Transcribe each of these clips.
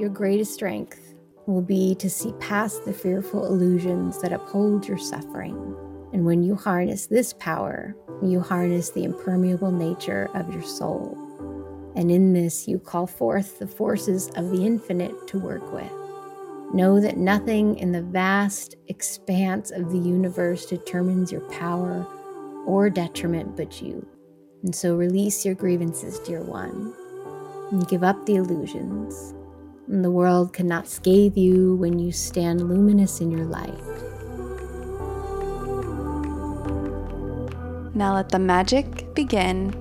your greatest strength will be to see past the fearful illusions that uphold your suffering. And when you harness this power, you harness the impermeable nature of your soul. And in this, you call forth the forces of the infinite to work with. Know that nothing in the vast expanse of the universe determines your power or detriment but you. And so release your grievances, dear one, and give up the illusions. And the world cannot scathe you when you stand luminous in your light. Now let the magic begin.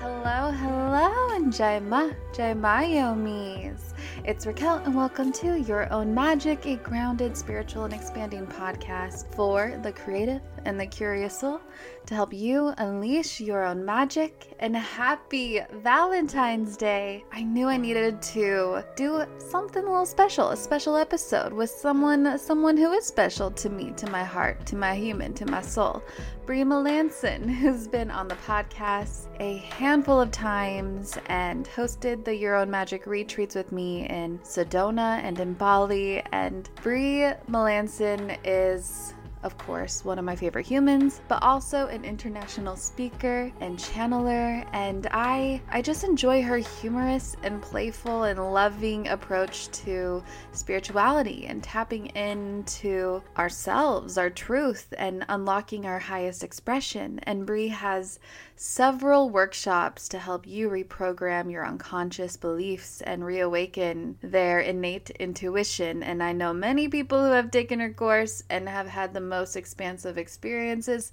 Hello, hello, and Jaima, Jaimayomis. It's Raquel, and welcome to Your Own Magic, a grounded, spiritual, and expanding podcast for the creative and the curious soul to help you unleash your own magic. And happy Valentine's Day! I knew I needed to do something a little special, a special episode with someone, someone who is special to me, to my heart, to my human, to my soul. Bree Melanson, who's been on the podcast a handful of times and hosted the Your Own Magic retreats with me in Sedona and in Bali. And Bree Melanson is of course, one of my favorite humans, but also an international speaker and channeler, and I I just enjoy her humorous and playful and loving approach to spirituality and tapping into ourselves, our truth, and unlocking our highest expression. And Bree has several workshops to help you reprogram your unconscious beliefs and reawaken their innate intuition. And I know many people who have taken her course and have had the most expansive experiences.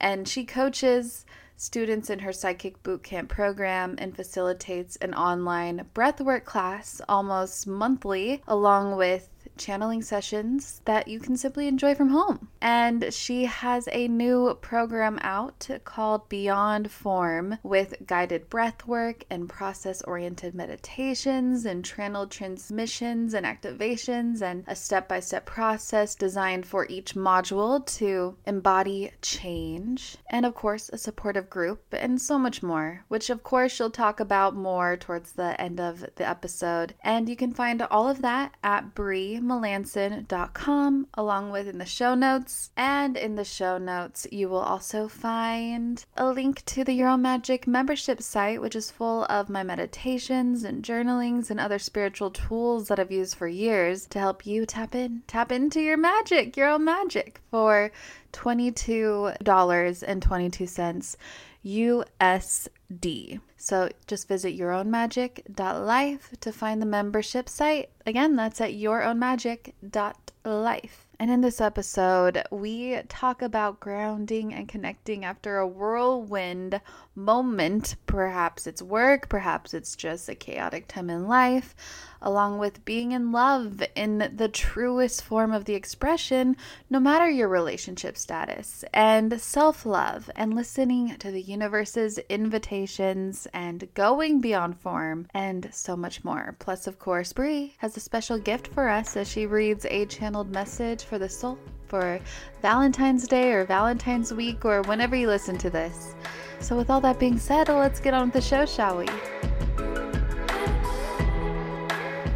And she coaches students in her Psychic Bootcamp program and facilitates an online breathwork class almost monthly, along with channeling sessions that you can simply enjoy from home. And she has a new program out called Beyond Form with guided breath work and process oriented meditations and channeled transmissions and activations and a step by step process designed for each module to embody change. And of course, a supportive group and so much more, which of course she'll talk about more towards the end of the episode. And you can find all of that at Bree melanson.com along with in the show notes. And in the show notes, you will also find a link to the Your Own Magic membership site, which is full of my meditations and journalings and other spiritual tools that I've used for years to help you tap in, tap into your magic, your own magic for $22.22 USD. So just visit yourownmagic.life to find the membership site. Again, that's at yourownmagic.life. And in this episode, we talk about grounding and connecting after a whirlwind moment. Perhaps it's work, perhaps it's just a chaotic time in life, along with being in love in the truest form of the expression, no matter your relationship status, and self love, and listening to the universe's invitations and going beyond form, and so much more. Plus, of course, Bree has a special gift for us as she reads a channeled message for the soul for Valentine's Day or Valentine's Week or whenever you listen to this. So, with all that being said, let's get on with the show, shall we?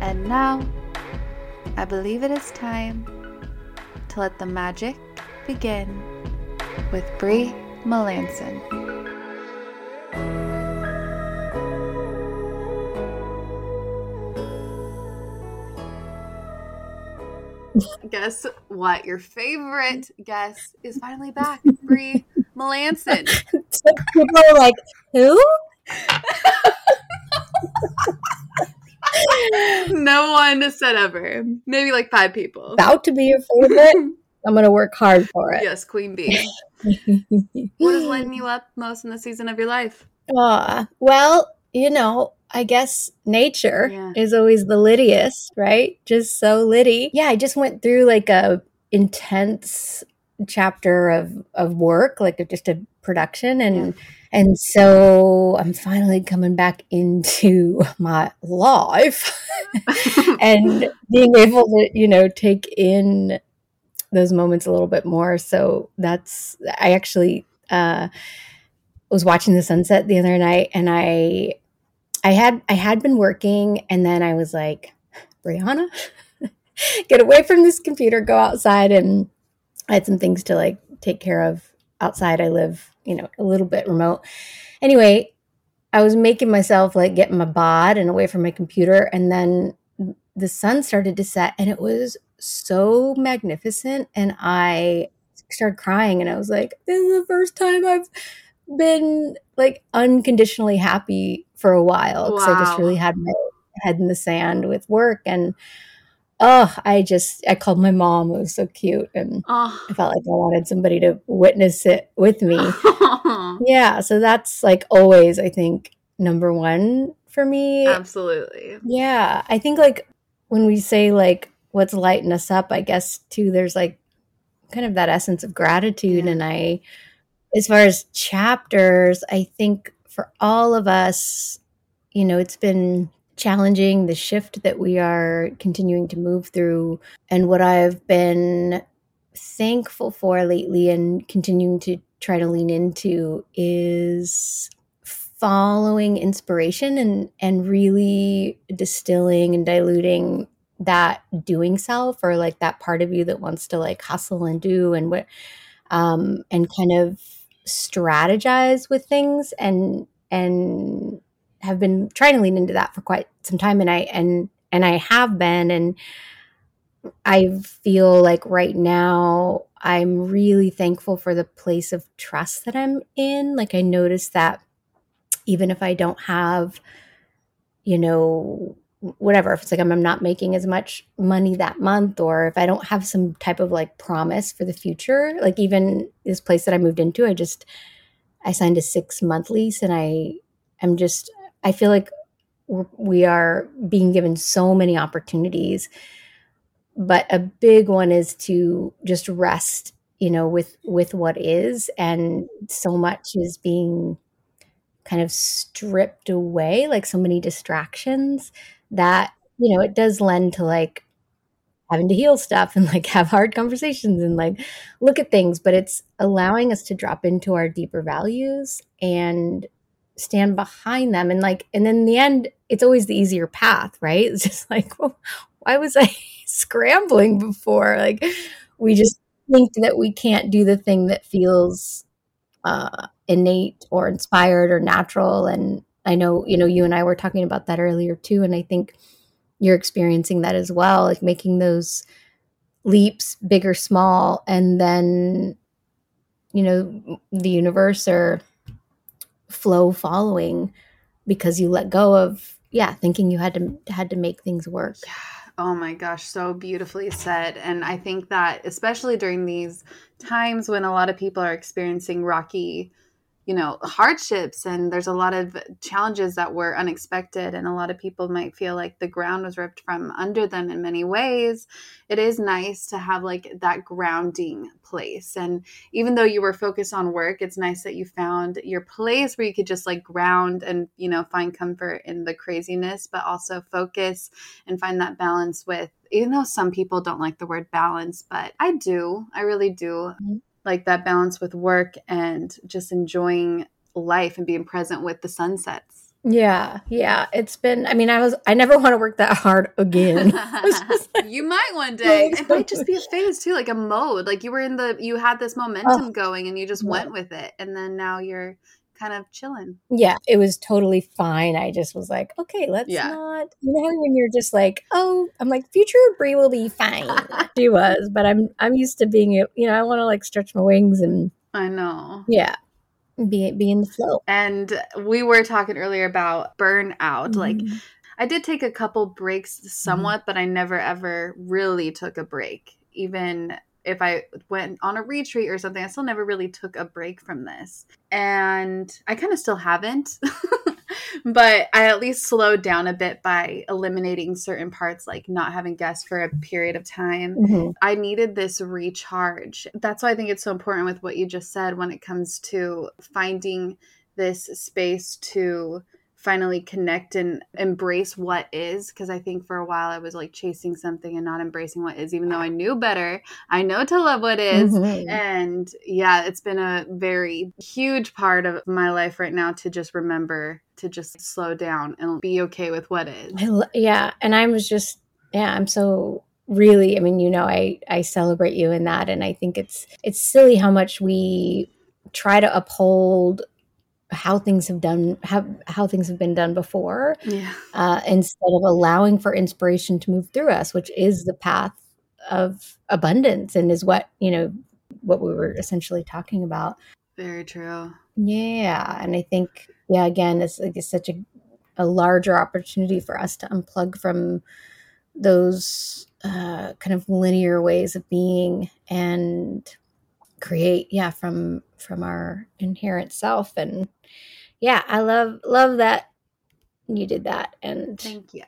And now, I believe it is time to let the magic begin with Bree Melanson. Guess what? Your favorite guest is finally back, Bree Melanson. People are like, who? no one said ever. Maybe like five people. About to be your favorite. I'm gonna work hard for it. Yes, Queen Bee. what is lighting you up most in the season of your life? Uh, well, you know, I guess nature yeah. is always the littiest, right? Just so litty. Yeah, I just went through like a intense chapter of of work, like just a production and yeah. and so I'm finally coming back into my life and being able to, you know, take in those moments a little bit more. So that's I actually uh, was watching the sunset the other night, and I I had I had been working, and then I was like, Brianna, get away from this computer, go outside, and I had some things to like take care of outside. I live, you know, a little bit remote. Anyway, I was making myself like get my bod and away from my computer, and then the sun started to set, and it was so magnificent, and I started crying, and I was like, "This is the first time I've been like unconditionally happy for a while because wow. I just really had my head in the sand with work and." Oh, I just I called my mom. It was so cute, and oh. I felt like I wanted somebody to witness it with me. yeah, so that's like always, I think, number one for me. Absolutely. Yeah, I think like when we say like what's lighting us up, I guess too, there's like kind of that essence of gratitude, yeah. and I, as far as chapters, I think for all of us, you know, it's been challenging, the shift that we are continuing to move through. And what I've been thankful for lately and continuing to try to lean into is following inspiration and and really distilling and diluting that doing self or like that part of you that wants to like hustle and do and what um and kind of strategize with things and and have been trying to lean into that for quite some time and I and and I have been and I feel like right now I'm really thankful for the place of trust that I'm in. Like I notice that even if I don't have you know whatever if it's like I'm, I'm not making as much money that month or if I don't have some type of like promise for the future like even this place that I moved into I just I signed a 6 month lease and I am just I feel like we are being given so many opportunities but a big one is to just rest you know with with what is and so much is being kind of stripped away like so many distractions that you know it does lend to like having to heal stuff and like have hard conversations and like look at things but it's allowing us to drop into our deeper values and stand behind them. And like and then in the end it's always the easier path right? It's just like well, why was i scrambling before? Like we just think that we can't do the thing that feels uh, innate or inspired or natural. And i know you know you and i were talking about that earlier too. And i think you're experiencing that as well like making those leaps big or small and then you know the universe or flow following because you let go of yeah thinking you had to had to make things work. Oh my gosh so beautifully said. And i think that especially during these times when a lot of people are experiencing rocky you know hardships and there's a lot of challenges that were unexpected and a lot of people might feel like the ground was ripped from under them in many ways. It is nice to have like that grounding place and even though you were focused on work it's nice that you found your place where you could just like ground and you know find comfort in the craziness but also focus and find that balance with even though some people don't like the word balance but i do i really do. Mm-hmm like that balance with work and just enjoying life and being present with the sunsets. Yeah, yeah. It's been I mean, I was I never want to work that hard again. like, you might one day. It might just be a phase too, like a mode. Like you were in the you had this momentum oh, going and you just went with it. And then now you're kind of chilling. Yeah, it was totally fine. I just was like, okay, let's yeah. not. You know when you're just like, oh, I'm like, future Bree will be fine. she was, but I'm I'm used to being, you know, I want to like stretch my wings and. I know. Yeah. Be be in the flow. And we were talking earlier about burnout. Mm-hmm. Like I did take a couple breaks somewhat, mm-hmm. but I never ever really took a break. Even if I went on a retreat or something, I still never really took a break from this. And I kind of still haven't. but I at least slowed down a bit by eliminating certain parts, like not having guests for a period of time. Mm-hmm. I needed this recharge. That's why I think it's so important with what you just said when it comes to finding this space to finally connect and embrace what is because I think for a while I was like chasing something and not embracing what is even though I knew better. I know to love what is. Mhm. and yeah, it's been a very huge part of my life right now to just remember to just slow down and be okay with what is. Yeah, and I was just yeah, I'm so really. I mean, you know, I I celebrate you in that, and I think it's it's silly how much we try to uphold how things have done how how things have been done before Yeah. uh, instead of allowing for inspiration to move through us, which is the path of abundance and is what you know what we were essentially talking about. Very true. Yeah, and I think yeah, again, it's like it's such a a larger opportunity for us to unplug from those uh, kind of linear ways of being and create yeah from from our inherent self and yeah i love love that you did that and Thank you.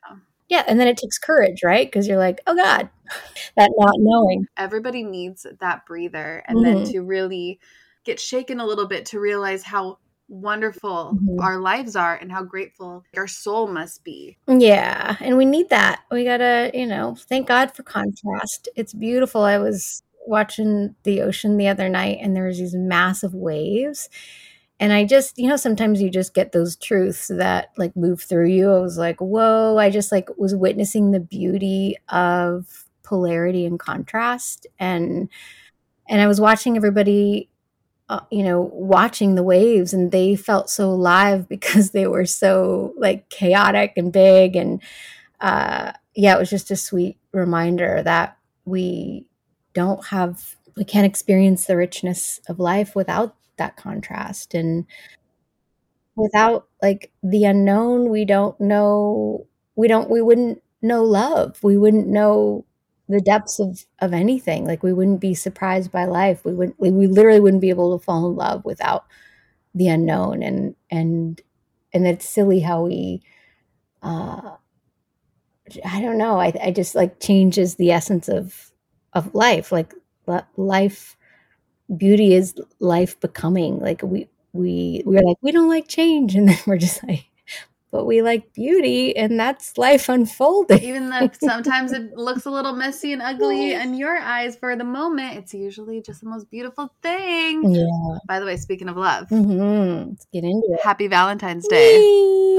yeah and then it takes courage right because you're like oh god that not knowing Everybody needs that breather and then Mhm. to really get shaken a little bit to realize how wonderful Mhm. our lives are and how grateful our soul must be. Yeah, and we need that. We gotta, you know, thank God for contrast. It's beautiful. I was watching the ocean the other night and there was these massive waves. And I just, you know, sometimes you just get those truths that like move through you. I was like, whoa, I just like was witnessing the beauty of polarity and contrast. And and I was watching everybody uh, you know, watching the waves and they felt so alive because they were so like chaotic and big. And uh, yeah, it was just a sweet reminder that we don't have, we can't experience the richness of life without that contrast. And without like the unknown, we don't know, we don't, we wouldn't know love. We wouldn't know the depths of of anything like we wouldn't be surprised by life we wouldn't we, we literally wouldn't be able to fall in love without the unknown and and and it's silly how we uh i don't know i i just like changes the essence of of life like life beauty is life becoming. Like we we we're like we don't like change and then we're just like but we like beauty and that's life unfolding Even though sometimes it looks a little messy and ugly in your eyes for the moment, it's usually just the most beautiful thing. yeah By the way, speaking of love, hmm let's get into it happy Valentine's Day.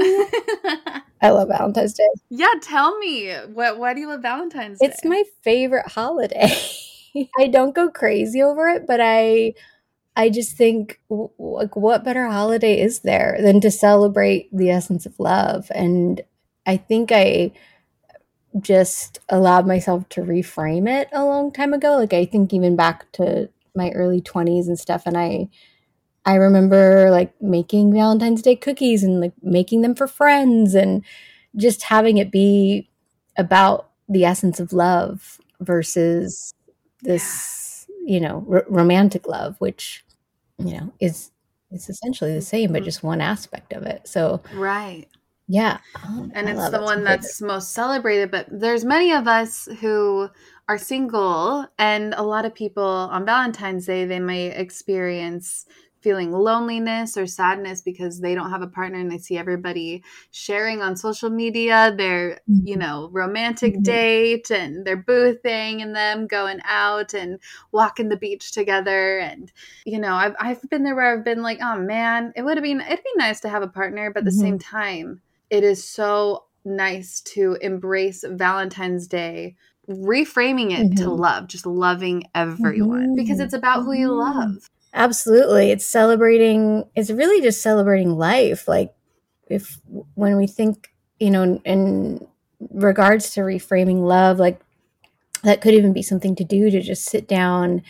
I love Valentine's Day. yeah, tell me. What why do you love Valentine's Day? It's my favorite holiday. I don't go crazy over it, but I I just think like what better holiday is there than to celebrate the essence of love and I think I just allowed myself to reframe it a long time ago. Like I think even back to my early 20s and stuff and I I remember like making Valentine's Day cookies and like making them for friends and just having it be about the essence of love versus this, you know, r- romantic love, which, you know, is is essentially the same, but Mhm. just one aspect of it. So right. yeah, um, and I it's the it. one that's most celebrated but there's many of us who are single and a lot of people on valentine's day they may experience feeling loneliness or sadness because they don't have a partner and they see everybody sharing on social media their you know romantic Mhm. date and they're boothing and them going out and walking the beach together and you know I've, I've been there where i've been like oh man it would have been it'd be nice to have a partner but at the same time it is so nice to embrace valentine's day reframing it to Mhm. love just loving everyone because Mhm. it's about who you love Absolutely. It's celebrating, it's really just celebrating life. Like, if when we think, you know, in, in regards to reframing love, like that could even be something to do to just sit down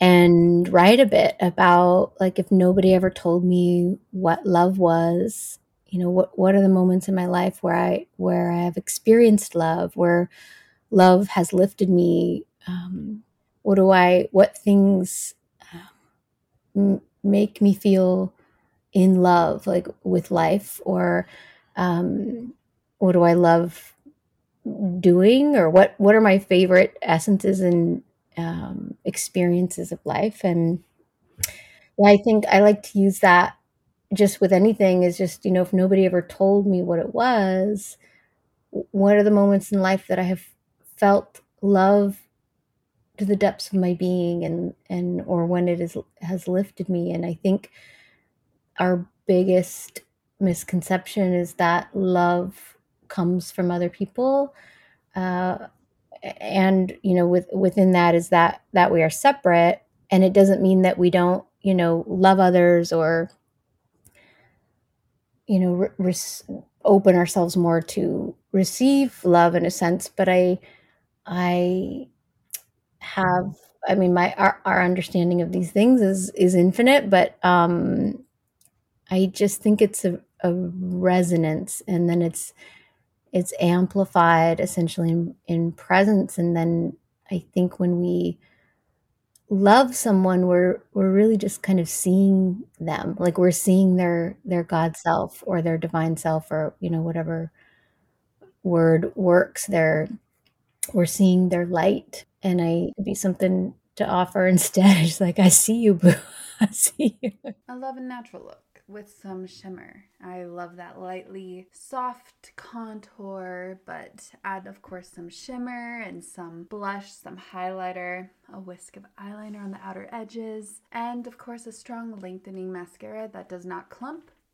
and write a bit about, like, if nobody ever told me what love was, you know, what, what are the moments in my life where I, where I have experienced love, where love has lifted me? Um, what do I, what things, make me feel in love like with life or um what do i love doing or what what are my favorite essences and um experiences of life? And yeah, i think i like to use that just with anything is just you know if nobody ever told me what it was what are the moments in life that i have felt love to the depths of my being and and or when it is has lifted me. And i think our biggest misconception is that love comes from other people. Uh, and you know with within that is that that we are separate. And it doesn't mean that we don't you know love others or you know re- re- open ourselves more to receive love in a sense. But i i have i mean my our, our understanding of these things is is infinite but um i just think it's a, a resonance and then it's it's amplified essentially in, in presence. And then i think when we love someone we're we're really just kind of seeing them like we're seeing their their god self or their divine self or you know whatever word works there. We're seeing their light and i be something to offer instead. It's like i see you boo. I see you. I love a natural look with some shimmer. I love that lightly soft contour, but add, of course, some shimmer and some blush, some highlighter, a whisk of eyeliner on the outer edges, and of course, a strong lengthening mascara that does not clump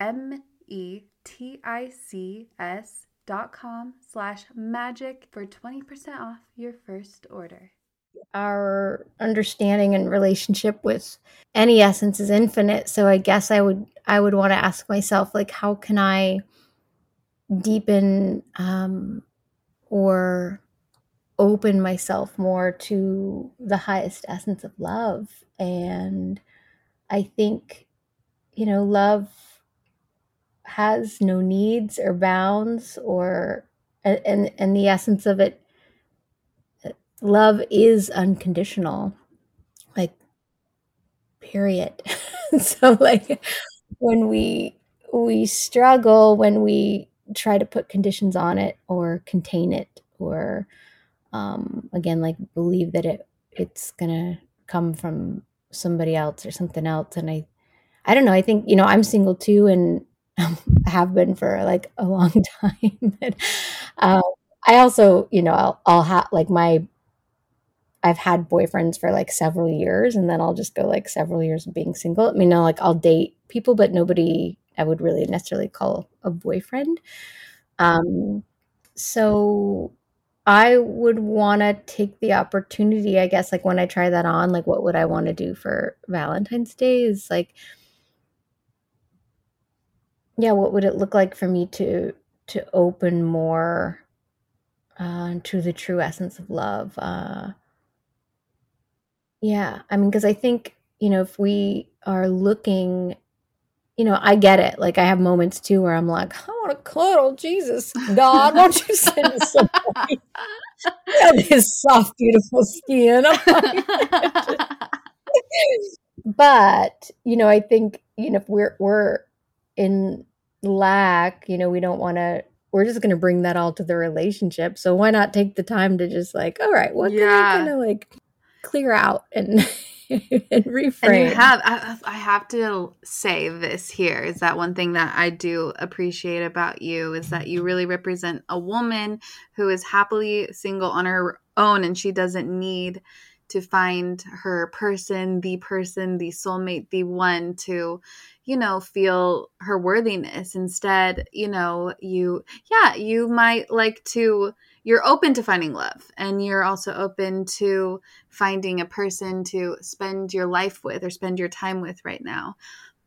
M E T I C S dot com slash magic for 20% off your first order. Our understanding and relationship with any essence is infinite. So I guess I would I would want to ask myself like how can I deepen um, or open myself more to the highest essence of love and I think you know love has no needs or bounds or and and the essence of it love is unconditional like period. So like when we we struggle when we try to put conditions on it or contain it or um again like believe that it it's gonna come from somebody else or something else and i i don't know i think you know i'm single too and have been for like a long time. but, um, I also, you know, I'll, I'll have like my, I've had boyfriends for like several years and then I'll just go like several years of being single. I mean, no, like I'll date people, but nobody I would really necessarily call a boyfriend. Um, so I would want to take the opportunity, I guess, like when I try that on, like what would I want to do for Valentine's Day is like, yeah, what would it look like for me to to open more uh, to the true essence of love. Uh, yeah, I mean, because I think you know if we are looking you know, I get it. Like I have moments too where I'm like, I want to cuddle. Jesus, God, why don't you send me somebody? his soft, beautiful skin. but you know, I think you know if we're we're in lack, you know, we don't want to. We're just going to bring that all to the relationship. So why not take the time to just like, all right, what yeah. can I kind of like clear out and and reframe. And you have, I, I have to say this here is that one thing that I do appreciate about you is that you really represent a woman who is happily single on her own and she doesn't need to find her person, the person, the soulmate, the one to, you know, feel her worthiness. Instead, you know, you, yeah, you might like to you're open to finding love and you're also open to finding a person to spend your life with or spend your time with right now.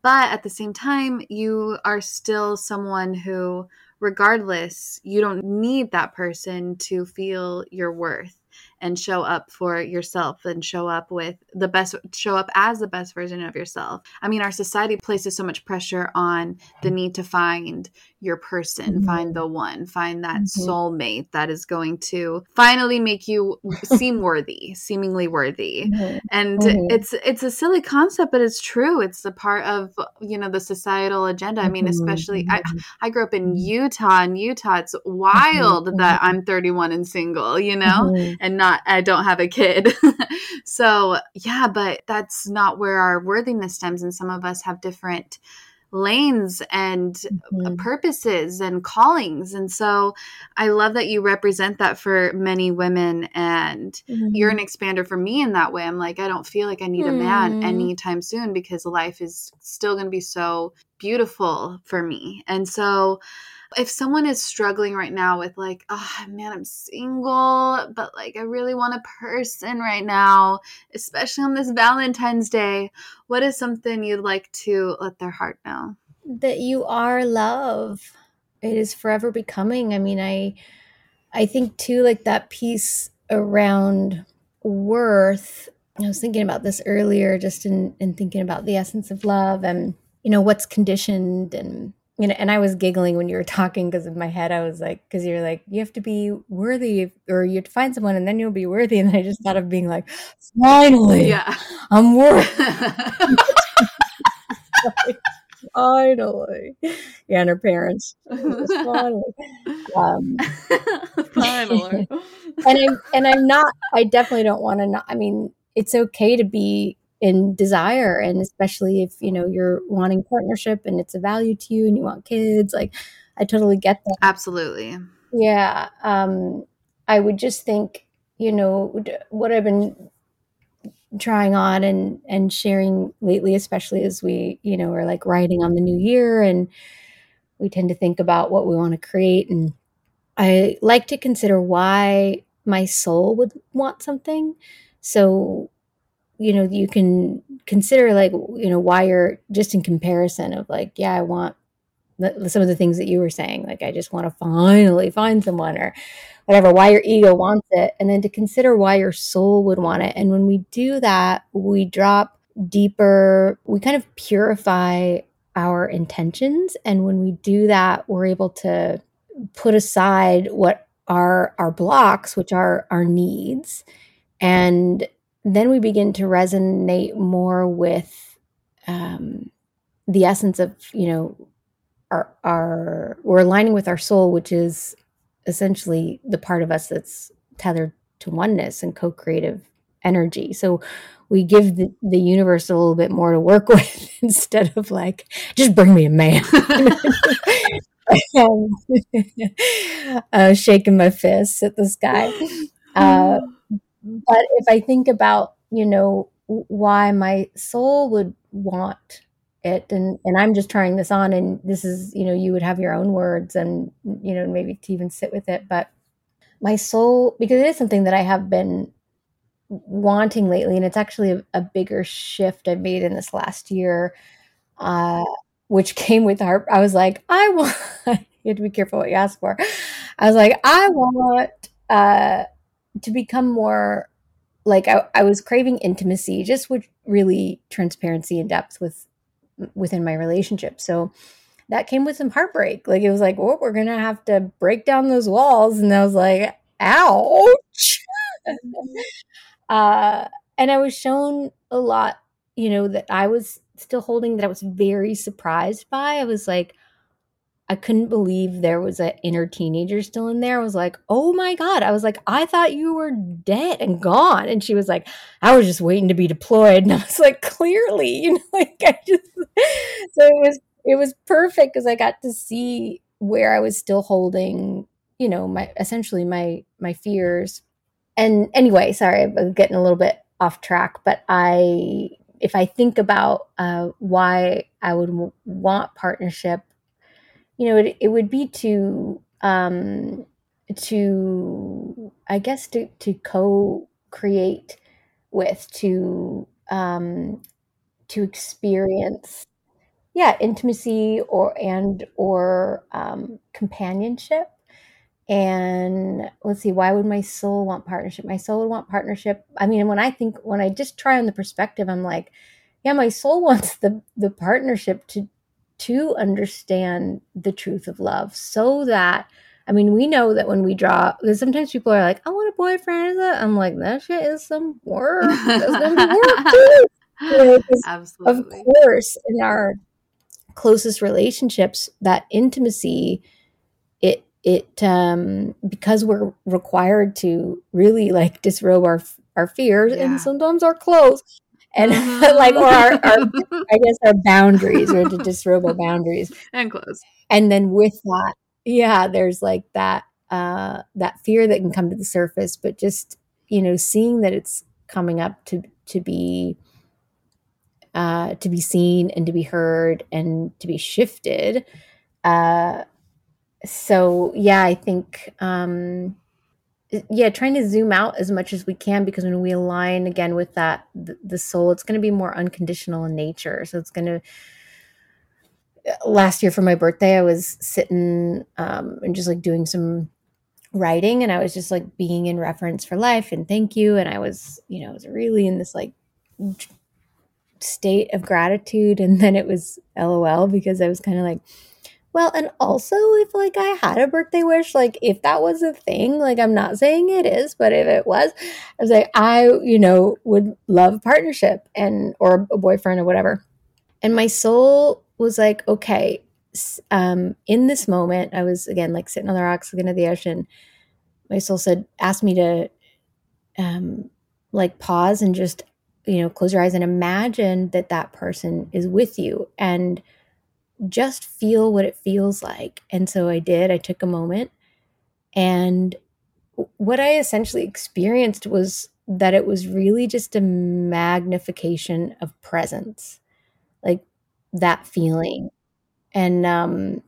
But at the same time, you are still someone who, regardless, you don't need that person to feel your worth and show up for yourself and show up with the best show up as the best version of yourself. I mean, our society places so much pressure on the need to find your person, mm-hmm. find the one, find that mm-hmm. soulmate that is going to finally make you seem worthy, seemingly worthy. Mm-hmm. And mm-hmm. it's it's a silly concept, but it's true. It's a part of you know the societal agenda. I mean, mm-hmm. especially I mm-hmm. I grew up in Utah, and Utah, it's wild that I'm 31 and single, you know, and not I don't have a kid. so yeah, but that's not where our worthiness stems, and some of us have different lanes and mm-hmm. purposes and callings. And so I love that you represent that for many women and mm-hmm. you're an expander for me in that way. I'm like, I don't feel like I need mm. a man mm. anytime soon because life is still going to be so beautiful for me. And so if someone is struggling right now with like oh man i'm single but like i really want a person right now especially on this valentine's day what is something you'd like to let their heart know? That you are love. It is forever becoming. I mean i i think too like that piece around worth i was thinking about this earlier just in in thinking about the essence of love and you know what's conditioned and you know, and I was giggling when you were talking because in my head I was like, because you're like, you have to be worthy, or you have to find someone, and then you'll be worthy. And I just thought of being like, finally, yeah, I'm worthy. finally, yeah, and her parents, finally, um, finally, and I'm and I'm not. I definitely don't want to. Not. I mean, it's okay to be in desire and especially if you know you're wanting partnership and it's a value to you and you want kids like i totally get that. Absolutely. Yeah um i would just think you know what i've been trying on and and sharing lately especially as we you know are like writing on the new year and we tend to think about what we want to create and i like to consider why my soul would want something. So you know you can consider like you know why you're just in comparison of like yeah i want some of the things that you were saying like i just want to finally find someone or whatever why your ego wants it and then to consider why your soul would want it. And when we do that we drop deeper we kind of purify our intentions and when we do that we're able to put aside what are our blocks which are our needs and then we begin to resonate more with um, the essence of you know our our we're aligning with our soul which is essentially the part of us that's tethered to oneness and co-creative energy. So we give the, the universe a little bit more to work with instead of like just bring me a man. Uh, shaking my fists at the sky. Uh, but if I think about, you know, why my soul would want it and and I'm just trying this on and this is, you know, you would have your own words and you know, maybe to even sit with it, but my soul because it is something that I have been wanting lately and it's actually a, a bigger shift I've made in this last year uh which came with our I was like, I want you have to be careful what you ask for. I was like, I want uh, to become more like I, I was craving intimacy, just with really transparency and depth with within my relationship. So that came with some heartbreak. Like it was like, oh, we're gonna have to break down those walls, and I was like, ouch. uh, and I was shown a lot, you know, that I was still holding that I was very surprised by. I was like, I couldn't believe there was an inner teenager still in there. I was like, oh my God. I was like, I thought you were dead and gone. And she was like, I was just waiting to be deployed. And I was like, clearly, you know, like I just, so it was, it was perfect because I got to see where I was still holding, you know, my, essentially my, my fears. And anyway, sorry, I'm getting a little bit off track, but I, if I think about uh, why I would w- want partnership you know, it, it would be to um, to I guess to to co-create with to um, to experience yeah intimacy or and or um, companionship. And let's see why would my soul want partnership? My soul would want partnership i mean when i think when i just try on the perspective i'm like yeah my soul wants the the partnership to to understand the truth of love so that I mean, we know that when we draw, because sometimes people are like, I want a boyfriend. I'm like, that shit is some work. That's gonna be work too. You know, Absolutely. Of course, in our closest relationships, that intimacy, it it um because we're required to really like disrobe our our fears yeah. and sometimes our clothes and mm-hmm. like or our, our I guess our boundaries or to disrobe our boundaries and clothes. And then with that, yeah, there's like that uh that fear that can come to the surface, but just you know, seeing that it's coming up to to be uh to be seen and to be heard and to be shifted. Uh so yeah, I think um yeah trying to zoom out as much as we can because when we align again with that the, the soul it's going to be more unconditional in nature. So it's going to last year for my birthday i was sitting um, and just like doing some writing and i was just like being in reference for life and thank you. And i was you know i was really in this like state of gratitude and then it was lol because i was kind of like well, and also if like I had a birthday wish, like if that was a thing, like I'm not saying it is, but if it was, I was like, I, you know, would love partnership and or a boyfriend or whatever. And my soul was like, okay, um, in this moment, I was again like sitting on the rocks looking at the ocean. My soul said, asked me to um like pause and just, you know, close your eyes and imagine that that person is with you. And just feel what it feels like. And so I did. I took a moment. And what I essentially experienced was that it was really just a magnification of presence, like that feeling. And, um,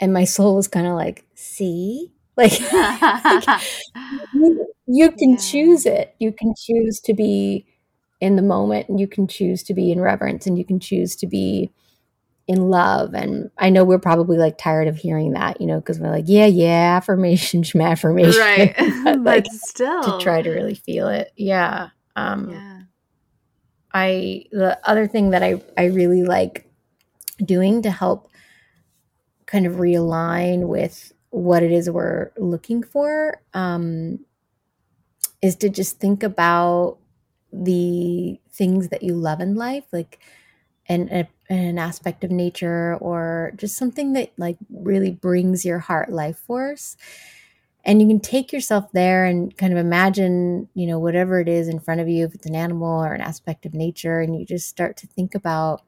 and my soul was kind of like, see, like, like you, you, can yeah. choose it. You can choose to be in the moment and you can choose to be in reverence and you can choose to be in love. And I know we're probably like tired of hearing that, you know, because we're like, yeah, yeah, affirmation, affirmation. Right. but, like, still. To try to really feel it. Yeah. Um, yeah. I, the other thing that I, I really like doing to help kind of realign with what it is we're looking for um, is to just think about the things that you love in life. Like, and a, an aspect of nature or just something that like really brings your heart life force. And you can take yourself there and kind of imagine you know whatever it is in front of you if it's an animal or an aspect of nature and you just start to think about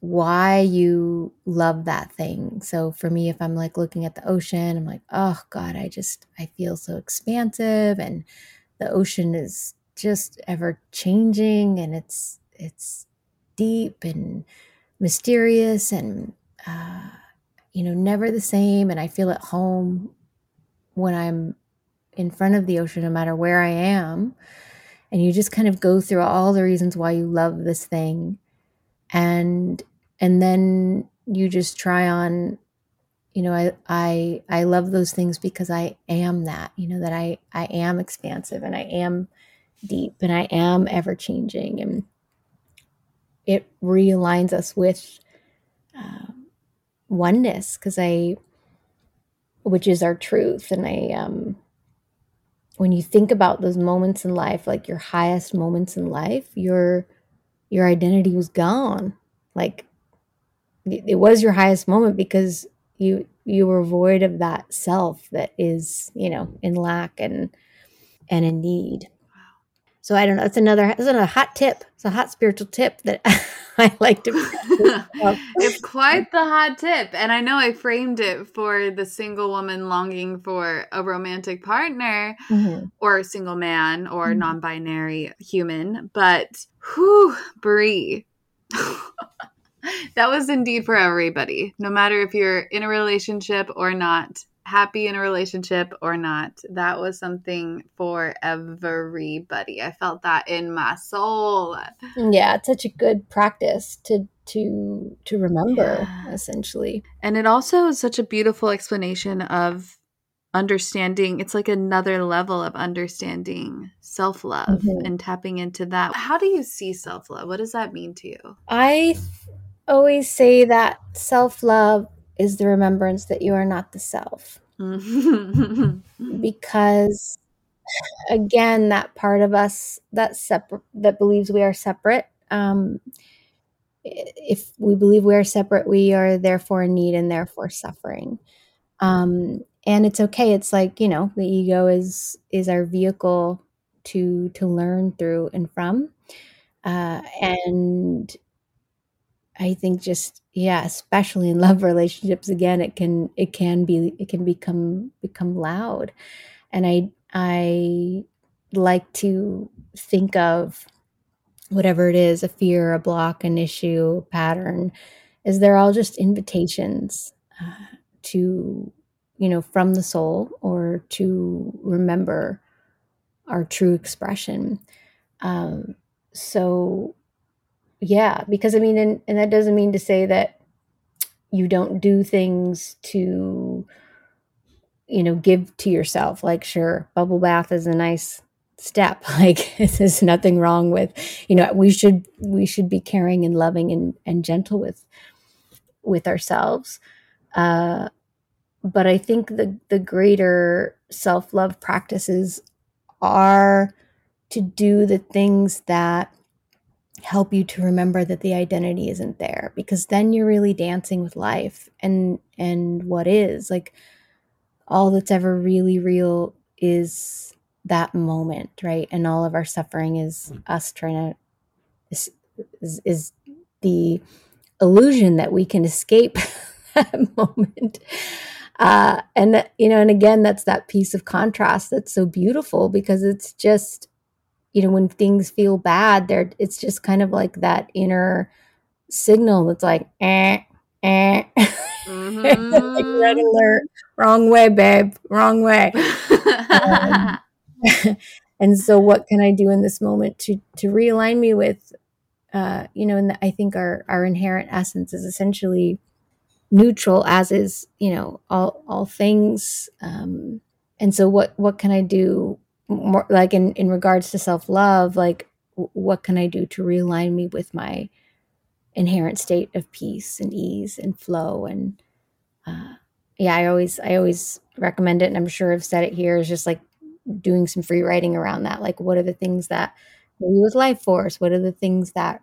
why you love that thing. So for me if i'm like looking at the ocean i'm like oh god i just i feel so expansive and the ocean is just ever changing and it's it's deep and mysterious and uh, you know never the same. And i feel at home when i'm in front of the ocean no matter where i am. And you just kind of go through all the reasons why you love this thing. And and then you just try on you know I I I love those things because I am that you know that I I am expansive and I am deep and I am ever changing and it realigns us with uh, oneness because I which is our truth. And I um when you think about those moments in life like your highest moments in life your your identity was gone. Like it was your highest moment because you you were void of that self that is you know in lack and and in need so i don't know it's another it's another hot tip it's a hot spiritual tip that i like to it's quite the hot tip and i know i framed it for the single woman longing for a romantic partner mm-hmm. or a single man or mm-hmm. non-binary human but whew Bree that was indeed for everybody, no matter if you're in a relationship or not, happy in a relationship or not. That was something for everybody. I felt that in my soul. Yeah, it's such a good practice to to to remember yeah. essentially. And it also is such a beautiful explanation of understanding it's like another level of understanding self-love mm-hmm. and tapping into that how do you see self-love what does that mean to you i always say that self love is the remembrance that you are not the self. because again, that part of us that separate that believes we are separate. Um, if we believe we are separate, we are therefore in need and therefore suffering. Um, and it's okay. It's like you know, the ego is is our vehicle to to learn through and from. Uh, and I think just yeah, especially in love relationships again, it can it can be it can become become loud. And I I like to think of whatever it is, a fear, a block, an issue, a pattern, is they're all just invitations uh, to you know from the soul or to remember our true expression. Um, so yeah because i mean and, and that doesn't mean to say that you don't do things to you know give to yourself like sure bubble bath is a nice step. Like there's nothing wrong with you know we should we should be caring and loving and, and gentle with with ourselves. Uh but i think the the greater self-love practices are to do the things that help you to remember that the identity isn't there because then you're really dancing with life and and what is like all that's ever really real is that moment right? And all of our suffering is us trying to is, is, is the illusion that we can escape that moment. Uh and you know and again that's that piece of contrast that's so beautiful because it's just you know when things feel bad there it's just kind of like that inner signal that's like eh eh. Mm-hmm. like red alert. Wrong way babe. Wrong way. Um, and so what can i do in this moment to to realign me with uh you know and i think our our inherent essence is essentially neutral as is you know all all things. Um and so what what can i do more like in in regards to self-love like what can i do to realign me with my inherent state of peace and ease and flow and uh, yeah i always i always recommend it and i'm sure i've said it here is just like doing some free writing around that. Like what are the things that you with life force? What are the things that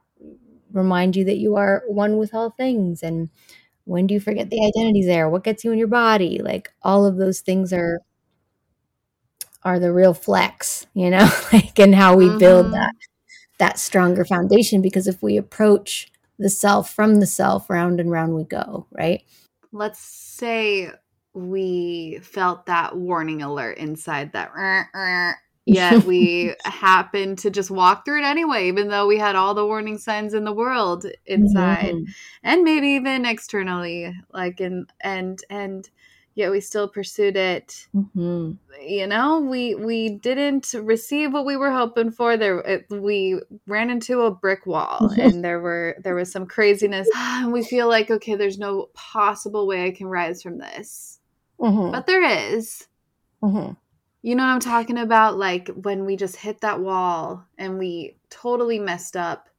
remind you that you are one with all things? And when do you forget the identities there? What gets you in your body? Like all of those things are are the real flex, you know, like and how we mm-hmm. build that that stronger foundation because if we approach the self from the self round and round we go, right? Let's say we felt that warning alert inside that yet we happened to just walk through it anyway even though we had all the warning signs in the world inside mm-hmm. and maybe even externally like and and and yet we still pursued it. Mm-hmm. You know, we we didn't receive what we were hoping for. There, it, we ran into a brick wall, and there were there was some craziness. And we feel like, okay, there's no possible way I can rise from this, mm-hmm. but there is. Mm-hmm. You know what I'm talking about? Like when we just hit that wall and we totally messed up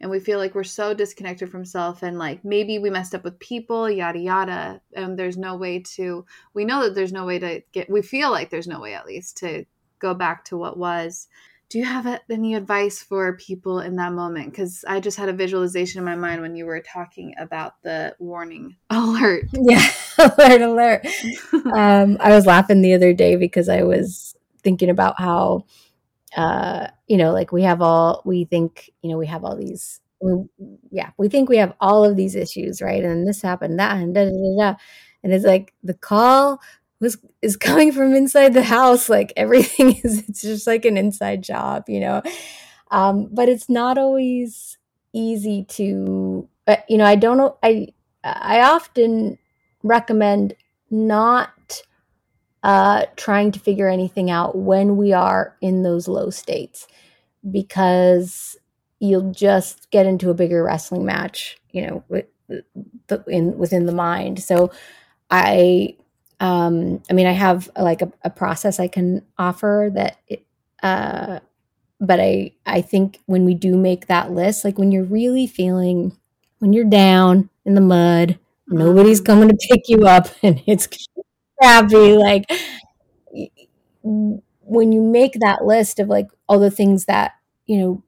and we feel like we're so disconnected from self and like maybe we messed up with people yada yada and there's no way to we know that there's no way to get we feel like there's no way at least to go back to what was. Do you have any advice for people in that moment? Because i just had a visualization in my mind when you were talking about the warning alert. Yeah alert alert. Um, i was laughing the other day because i was thinking about how uh, you know, like we have all, we think, you know, we have all these, we, yeah, we think we have all of these issues, right? And this happened, that, and da, da, da, da. And it's like the call was is coming from inside the house. Like everything is, it's just like an inside job, you know. Um, but it's not always easy to, uh, you know. I don't know. I I often recommend not uh, trying to figure anything out when we are in those low states because you'll just get into a bigger wrestling match, you know, with, the, in within the mind. So I um I mean I have like a, a process I can offer that uh but I I think when we do make that list, like when you're really feeling when you're down in the mud, nobody's mm-hmm. coming to pick you up and it's crappy. Like when you make that list of like all the things that, you know,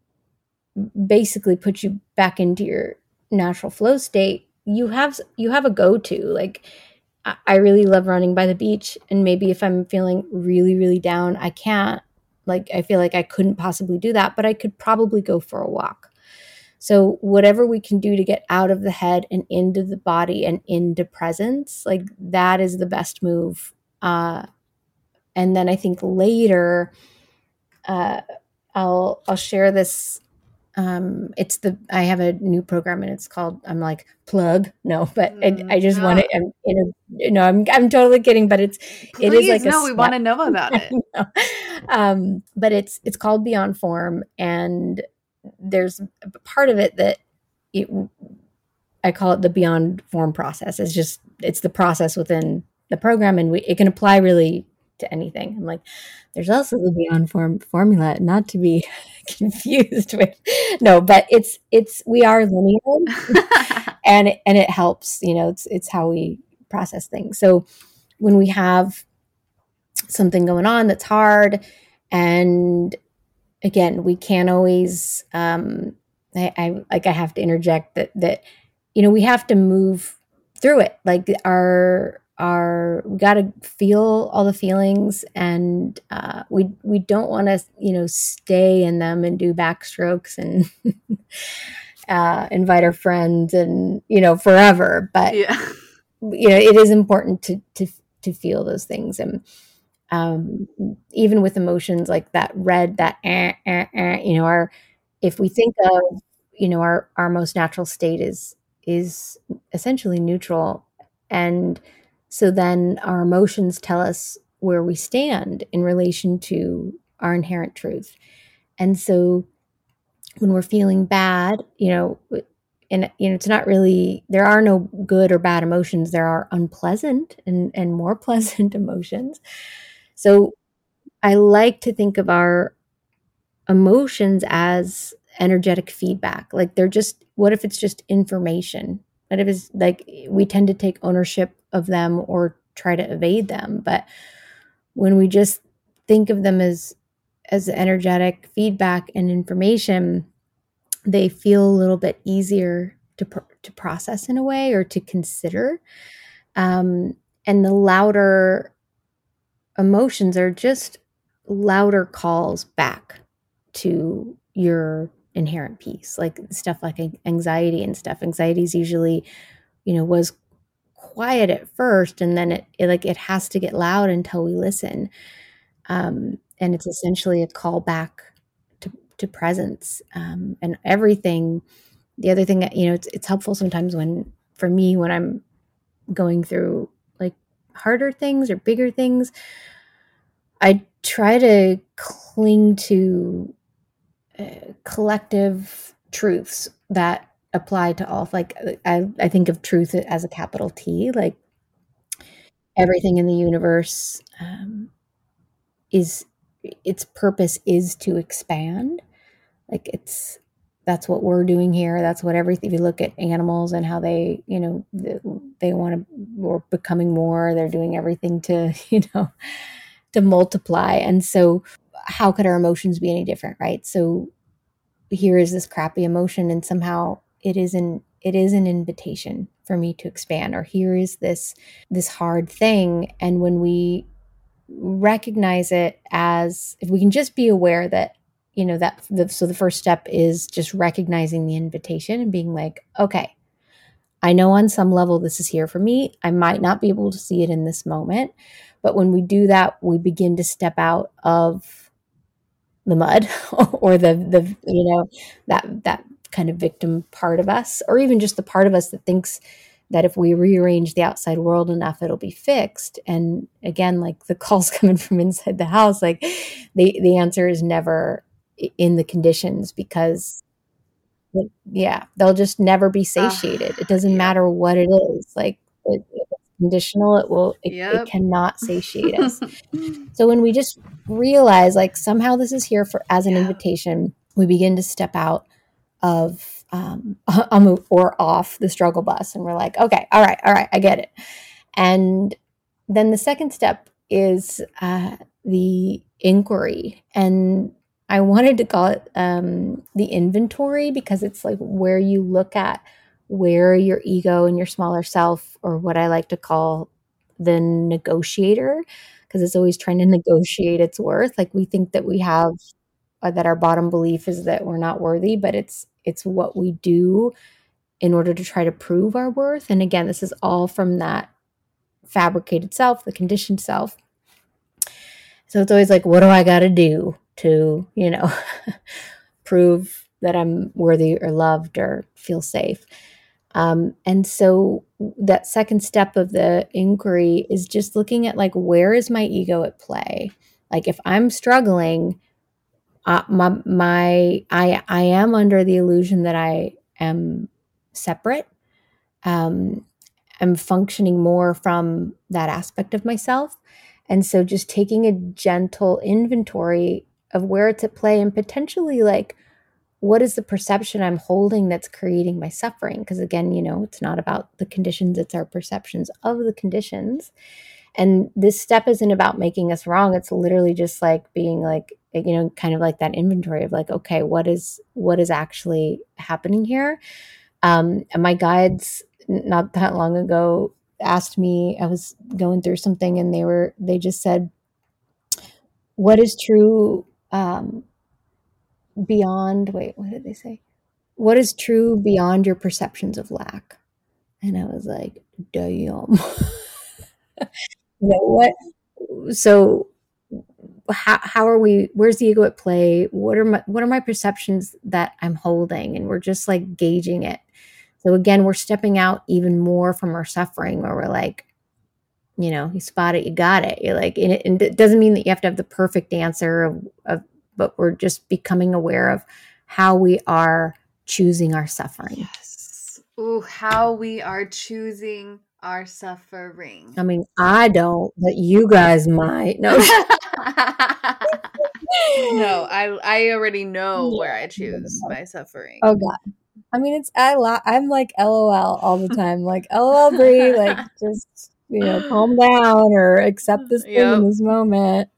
basically put you back into your natural flow state, you have you have a go-to. Like I really love running by the beach and maybe if I'm feeling really really down, I can't like I feel like I couldn't possibly do that, but I could probably go for a walk. So, whatever we can do to get out of the head and into the body and into presence, like that is the best move. Uh, and then I think later, uh, I'll I'll share this. Um, it's the I have a new program and it's called I'm like plug no, but mm, I, I, just no. want to. I'm in a, no, I'm I'm totally kidding, but it's Please, it is like no, we want to know about it. um, but it's it's called Beyond Form and there's a part of it that it, I call it the beyond form process. It's just it's the process within the program, and we, it can apply really to anything. I'm like, there's also the beyond form formula, not to be confused with no, but it's it's we are linear, and it, and it helps. You know, it's it's how we process things. So when we have something going on that's hard and again, we can't always. Um, I, I like I have to interject that that you know we have to move through it. Like our our we got to feel all the feelings and uh, we we don't want to you know stay in them and do backstrokes and uh, invite our friends and you know forever but yeah. you know it is important to to to feel those things and um, even with emotions like that red, that eh, eh, eh, you know, our if we think of you know our our most natural state is is essentially neutral, and so then our emotions tell us where we stand in relation to our inherent truth, and so when we're feeling bad, you know, and you know it's not really there are no good or bad emotions. There are unpleasant and and more pleasant emotions so I like to think of our emotions as energetic feedback. Like they're just, what if it's just information? What if it's like we tend to take ownership of them or try to evade them? But when we just think of them as, as energetic feedback and information, they feel a little bit easier to, to process in a way or to consider. Um, and the louder emotions are just louder calls back to your inherent peace. Like stuff like anxiety and stuff. Anxiety is usually you know was quiet at first and then it, it, like it has to get loud until we listen. Um, and it's essentially a call back to, to presence. Um, and everything the other thing that you know it's, it's helpful sometimes when for me when i'm going through harder things or bigger things, I try to cling to uh, collective truths that apply to all. Like I, I think of truth as a capital T. Like everything in the universe um, is its purpose is to expand. Like it's that's what we're doing here. That's what everything. If you look at animals and how they, you know, they, they want to, we're becoming more. They're doing everything to, you know, to multiply. And so, how could our emotions be any different, right? So, here is this crappy emotion, and somehow it is an it is an invitation for me to expand. Or here is this this hard thing, and when we recognize it as if we can just be aware that you know that the, so the first step is just recognizing the invitation and being like okay i know on some level this is here for me. I might not be able to see it in this moment but when we do that we begin to step out of the mud or the the you know that that kind of victim part of us or even just the part of us that thinks that if we rearrange the outside world enough it'll be fixed. And again like the calls coming from inside the house like the the answer is never in the conditions because yeah they'll just never be satiated uh, it doesn't yeah. matter what it is like it, it's conditional it will it, yep. it cannot satiate us so when we just realize like somehow this is here for as an yeah. invitation we begin to step out of um or off the struggle bus and we're like okay all right all right i get it and then the second step is uh, the inquiry and I wanted to call it um, the inventory because it's like where you look at where your ego and your smaller self, or what I like to call the negotiator, because it's always trying to negotiate its worth. Like we think that we have uh, that our bottom belief is that we're not worthy, but it's it's what we do in order to try to prove our worth. And again, this is all from that fabricated self, the conditioned self. So it's always like, what do I got to do to, you know, prove that I'm worthy or loved or feel safe. Um, and so that second step of the inquiry is just looking at like, where is my ego at play? Like if I'm struggling, uh, my, my, I, I am under the illusion that I am separate. Um, I'm functioning more from that aspect of myself. And so just taking a gentle inventory of where it's at play and potentially like what is the perception I'm holding that's creating my suffering? Because again, you know, it's not about the conditions, it's our perceptions of the conditions. And this step isn't about making us wrong. It's literally just like being like, you know, kind of like that inventory of like, okay, what is what is actually happening here? Um, and my guides not that long ago asked me, I was going through something and they were they just said, What is true um, beyond, wait, what did they say? What is true beyond your perceptions of lack? And I was like, damn. you know what? So how, how are we where's the ego at play what are my what are my perceptions that i'm holding and we're just like gauging it so again we're stepping out even more from our suffering where we're like you know, you spot it, you got it. You're like, and it, and it doesn't mean that you have to have the perfect answer of, of, but we're just becoming aware of how we are choosing our suffering. Yes. Ooh, how we are choosing our suffering. I mean, I don't, but you guys might. No. no, I I already know yeah. where I choose oh, my suffering. Oh God. I mean, it's I la- I'm like LOL all the time, like LOL Bree, like just you know, calm down or accept this thing yep. in this moment.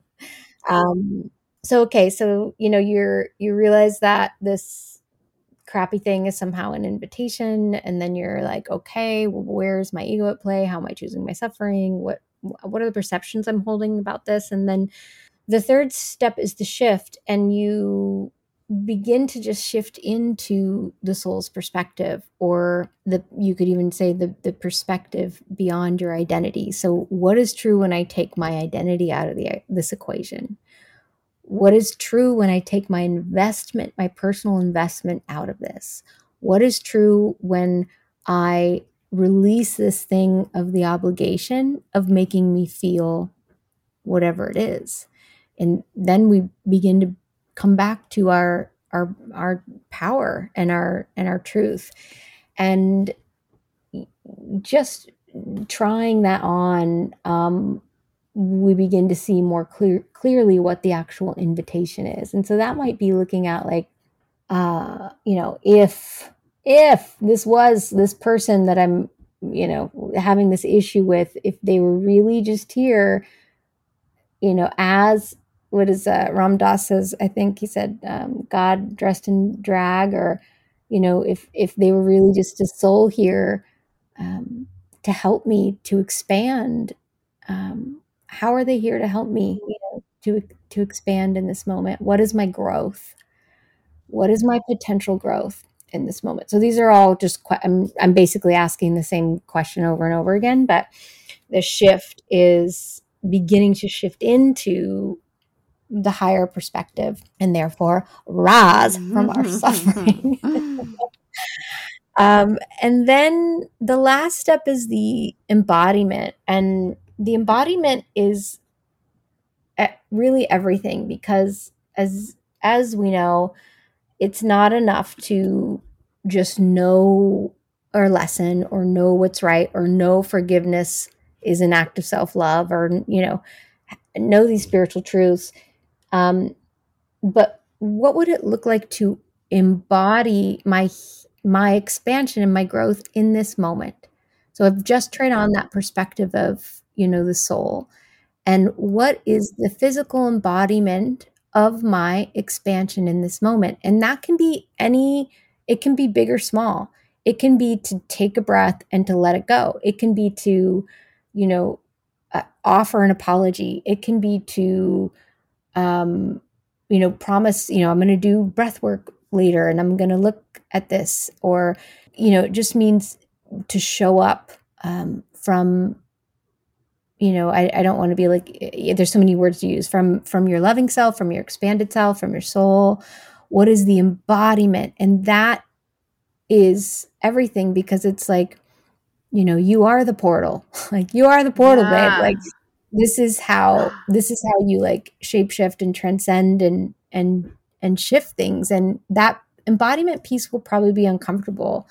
Um, so okay, so you know, you're you realize that this crappy thing is somehow an invitation, and then you're like, okay, where's my ego at play? How am I choosing my suffering? What what are the perceptions I'm holding about this? And then the third step is the shift, and you begin to just shift into the soul's perspective or the you could even say the the perspective beyond your identity. So what is true when i take my identity out of the this equation? What is true when i take my investment my personal investment out of this? What is true when i release this thing of the obligation of making me feel whatever it is. And then we begin to come back to our our our power and our and our truth. And just trying that on um, we begin to see more clear, clearly what the actual invitation is. And so that might be looking at like, uh, you know, if if this was this person that I'm, you know, having this issue with, if they were really just here, you know, as what is uh, Ram Dass says, I think he said, um, God dressed in drag, or you know, if if they were really just a soul here um, to help me to expand. Um, how are they here to help me you know, to to expand in this moment? What is my growth? What is my potential growth in this moment? So these are all just I'm I'm basically asking the same question over and over again, but the shift is beginning to shift into the higher perspective and therefore rise from our suffering. um, and then the last step is the embodiment. And the embodiment is really everything because as as we know it's not enough to just know or lesson or know what's right or know forgiveness is an act of self-love or you know know these spiritual truths um, but what would it look like to embody my my expansion and my growth in this moment so i've just turned on that perspective of you know, the soul. And what is the physical embodiment of my expansion in this moment? And that can be any, it can be big or small. It can be to take a breath and to let it go. It can be to, you know, uh, offer an apology. It can be to, um, you know, promise, you know, I'm going to do breath work later and I'm going to look at this. Or, you know, it just means to show up um, from you know i, I don't want to be like eh, there's so many words to use from from your loving self from your expanded self from your soul what is the embodiment and that is everything because it's like you know you are the portal like you are the portal yeah. babe like this is how this is how you like shapeshift and transcend and and and shift things. And that embodiment piece will probably be uncomfortable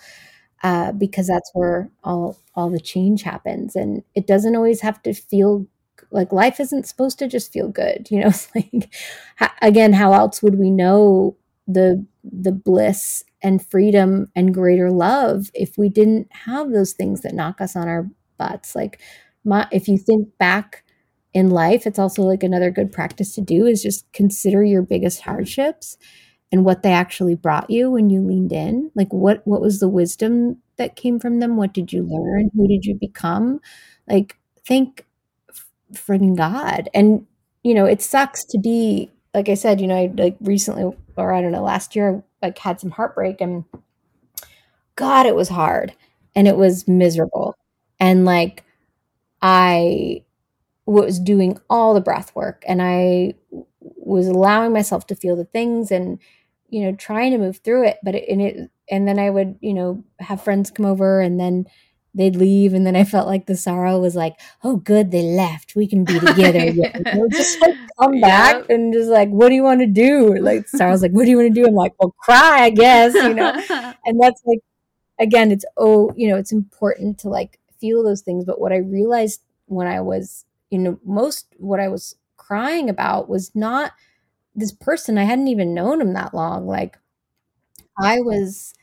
uh, because that's where all all the change happens. And it doesn't always have to feel like life isn't supposed to just feel good you know? Like again how else would we know the the bliss and freedom and greater love if we didn't have those things that knock us on our butts? Like my if you think back in life it's also like another good practice to do is just consider your biggest hardships and what they actually brought you when you leaned in. Like what what was the wisdom that came from them? What did you learn? Who did you become? Like thank friggin god. And you know it sucks to be like i said you know i like recently or i don't know last year like had some heartbreak and god it was hard and it was miserable. And like i was doing all the breath work and i was allowing myself to feel the things and you know, trying to move through it. But it, and it, and then I would, you know, have friends come over and then they'd leave. And then I felt like the sorrow was like, oh, good, they left. We can be together. yeah. just like come back and just like, what do you want to do? Like, sorrow's like, what do you want to do? I'm like, well, cry, I guess, you know? and that's like, again, it's, oh, you know, it's important to like feel those things. But what I realized when I was, you know, most what I was crying about was not this person i hadn't even known him that long like i was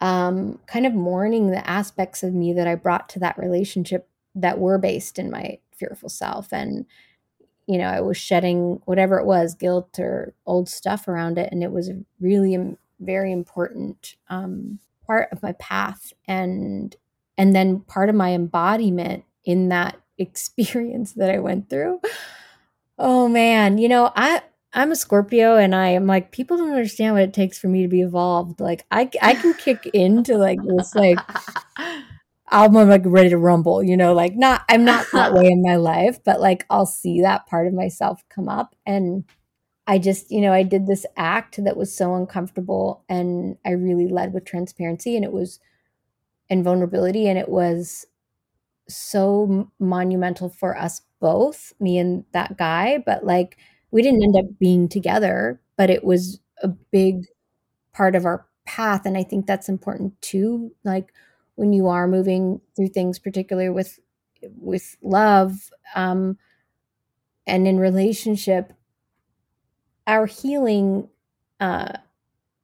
um kind of mourning the aspects of me that i brought to that relationship that were based in my fearful self and you know i was shedding whatever it was guilt or old stuff around it and it was really a very important um part of my path and and then part of my embodiment in that experience that i went through. Oh man. You know i I'm a Scorpio and I am like people don't understand what it takes for me to be evolved. Like I I can kick into like this like I'm like ready to rumble, you know, like not I'm not that way in my life, but like I'll see that part of myself come up. And I just, you know, I did this act that was so uncomfortable and I really led with transparency and it was and vulnerability and it was so monumental for us both me and that guy but like we didn't end up being together but it was a big part of our path and i think that's important too like when you are moving through things particularly with with love um and in relationship our healing uh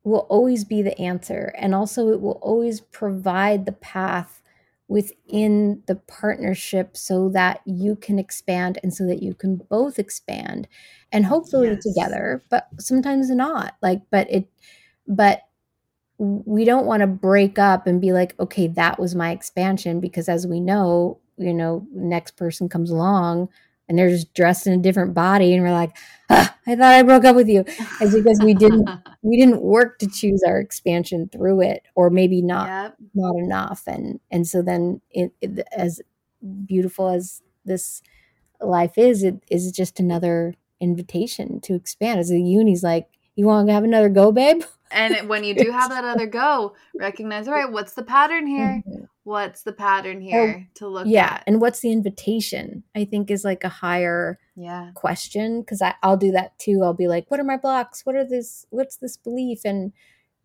will always be the answer and also it will always provide the path within the partnership so that you can expand and so that you can both expand and hopefully yes. together but sometimes not like but it but we don't want to break up and be like okay that was my expansion because as we know you know next person comes along and they're just dressed in a different body and we're like ah, i thought i broke up with you. It's because we didn't we didn't work to choose our expansion through it or maybe not yep. not enough and and so then it, it, as beautiful as this life is it is just another invitation to expand. As the uni's like you want to have another go babe and when you do have that other go recognize all right what's the pattern here mm-hmm what's the pattern here to look yeah, at and what's the invitation? I think is like a higher yeah question because I'll do that too. I'll be like, what are my blocks? What are this? What's this belief? And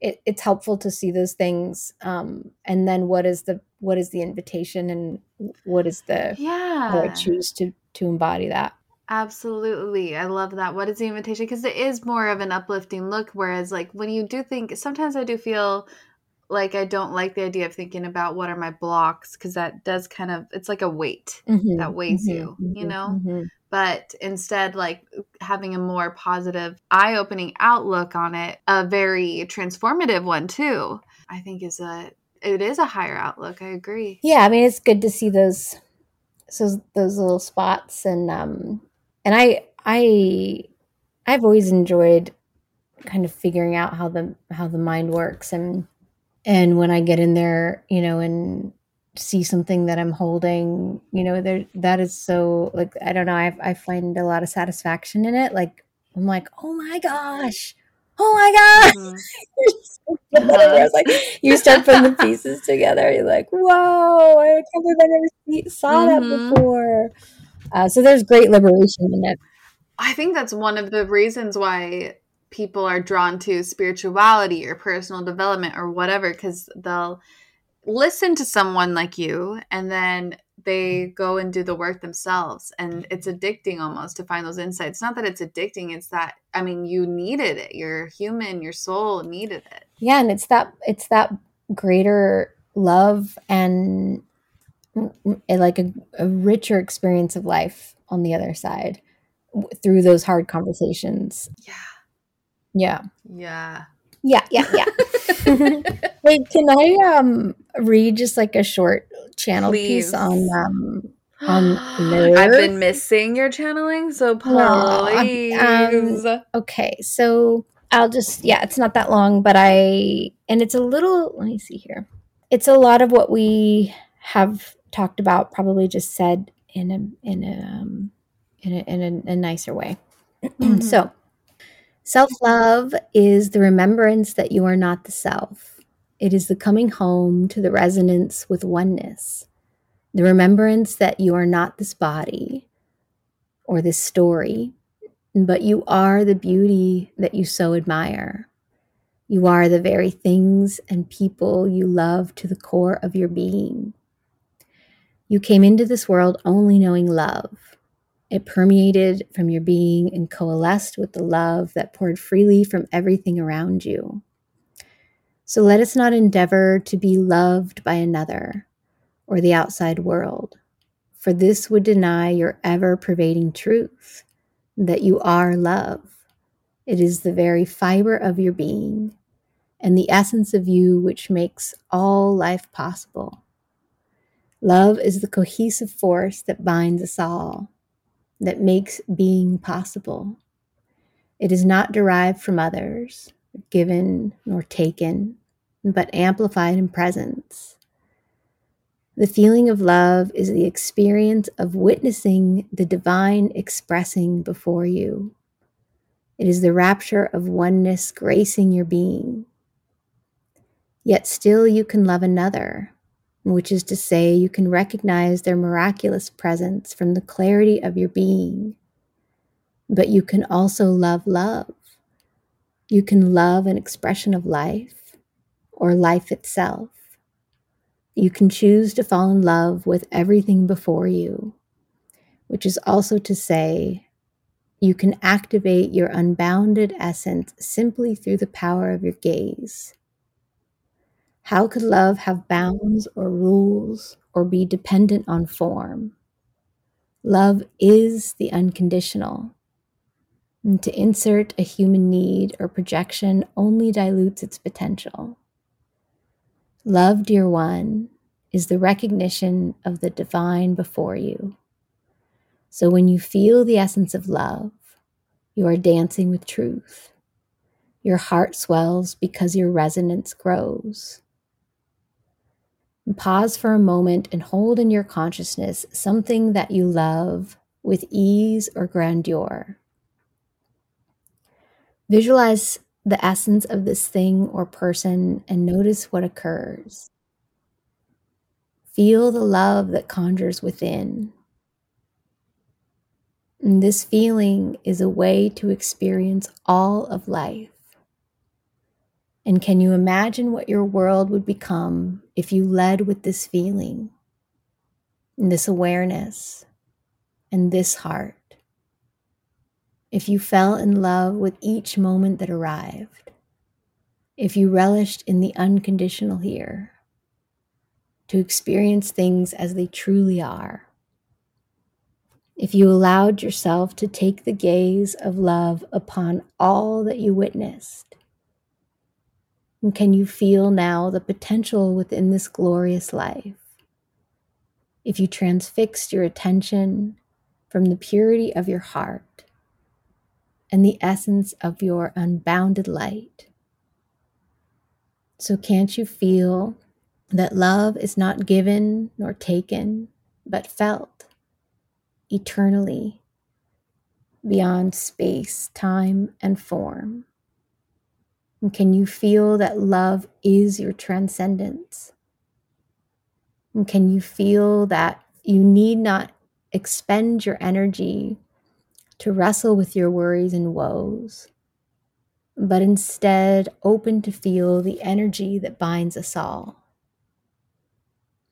it, it's helpful to see those things. Um, and then what is the what is the invitation and what is the yeah? How do I choose to to embody that? Absolutely. I love that. What is the invitation? Because it is more of an uplifting look. Whereas, like, when you do think, sometimes I do feel like I don't like the idea of thinking about what are my blocks because that does kind of it's like a weight mm-hmm, that weighs mm-hmm, you, mm-hmm, you know. Mm-hmm. But instead, like having a more positive, eye-opening outlook on it, a very transformative one too. I think is a it is a higher outlook. I agree. Yeah, I mean it's good to see those so those little spots and um and I I I've always enjoyed kind of figuring out how the how the mind works and and when i get in there you know and see something that i'm holding you know there that is so like i don't know I, I find a lot of satisfaction in it like i'm like oh my gosh oh my gosh. mm-hmm. uh-huh. like you start putting the pieces together you're like whoa i can't believe i never see, saw mm-hmm. that before uh, so there's great liberation in it. I think that's one of the reasons why people are drawn to spirituality or personal development or whatever because they'll listen to someone like you and then they go and do the work themselves. And it's addicting almost to find those insights. Not that it's addicting it's that i mean you needed it. Your human your soul needed it. Yeah and it's that it's that greater love and like a, a richer experience of life on the other side through those hard conversations yeah yeah. Yeah. Yeah, yeah, yeah. Wait, can I um read just like a short channel Please. piece on um on I've been missing your channeling, so please. Um, okay, so I'll just yeah, it's not that long, but I and it's a little let me see here. It's a lot of what we have talked about, probably just said in a in a um, in a, in a, a nicer way. Mm-hmm. so Self love is the remembrance that you are not the self. It is the coming home to the resonance with oneness, the remembrance that you are not this body or this story, but you are the beauty that you so admire. You are the very things and people you love to the core of your being. You came into this world only knowing love it permeated from your being and coalesced with the love that poured freely from everything around you. So let us not endeavor to be loved by another or the outside world, for this would deny your ever pervading truth that you are love. It is the very fiber of your being and the essence of you which makes all life possible. Love is the cohesive force that binds us all that makes being possible. It is not derived from others, given nor taken, but amplified in presence. The feeling of love is the experience of witnessing the divine expressing before you. It is the rapture of oneness gracing your being. Yet still you can love another, which is to say, you can recognize their miraculous presence from the clarity of your being. But you can also love love. You can love an expression of life or life itself. You can choose to fall in love with everything before you, which is also to say, you can activate your unbounded essence simply through the power of your gaze. How could love have bounds or rules or be dependent on form? Love is the unconditional. And to insert a human need or projection only dilutes its potential. Love, dear one, is the recognition of the divine before you. So when you feel the essence of love, you are dancing with truth. Your heart swells because your resonance grows. Pause for a moment and hold in your consciousness something that you love with ease or grandeur. Visualize the essence of this thing or person and notice what occurs. Feel the love that conjures within. And this feeling is a way to experience all of life. And can you imagine what your world would become if you led with this feeling, and this awareness, and this heart? If you fell in love with each moment that arrived, if you relished in the unconditional here, to experience things as they truly are if you allowed yourself to take the gaze of love upon all that you witnessed? And can you feel now the potential within this glorious life? If you transfixed your attention from the purity of your heart and the essence of your unbounded light. So, can't you feel that love is not given nor taken, but felt? eternally beyond space, time, and form? And can you feel that love is your transcendence? And can you feel that you need not expend your energy to wrestle with your worries and woes, but instead open to feel the energy that binds us all?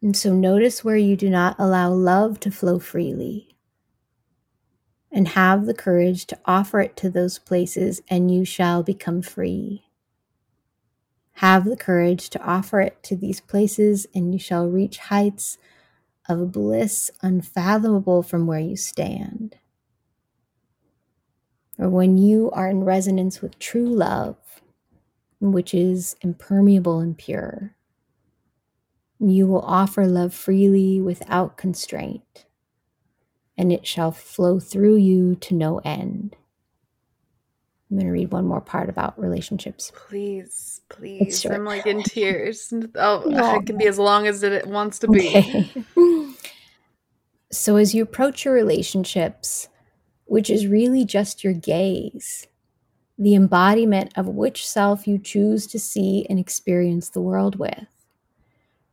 And so notice where you do not allow love to flow freely and have the courage to offer it to those places, and you shall become free. Have the courage to offer it to these places, and you shall reach heights of bliss unfathomable from where you stand. Or when you are in resonance with true love, which is impermeable and pure, you will offer love freely without constraint and it shall flow through you to no end. I'm going to read one more part about relationships. Please, please. I'm like in tears. Oh, it can be as long as it wants to be. Okay. so, as you approach your relationships, which is really just your gaze, the embodiment of which self you choose to see and experience the world with,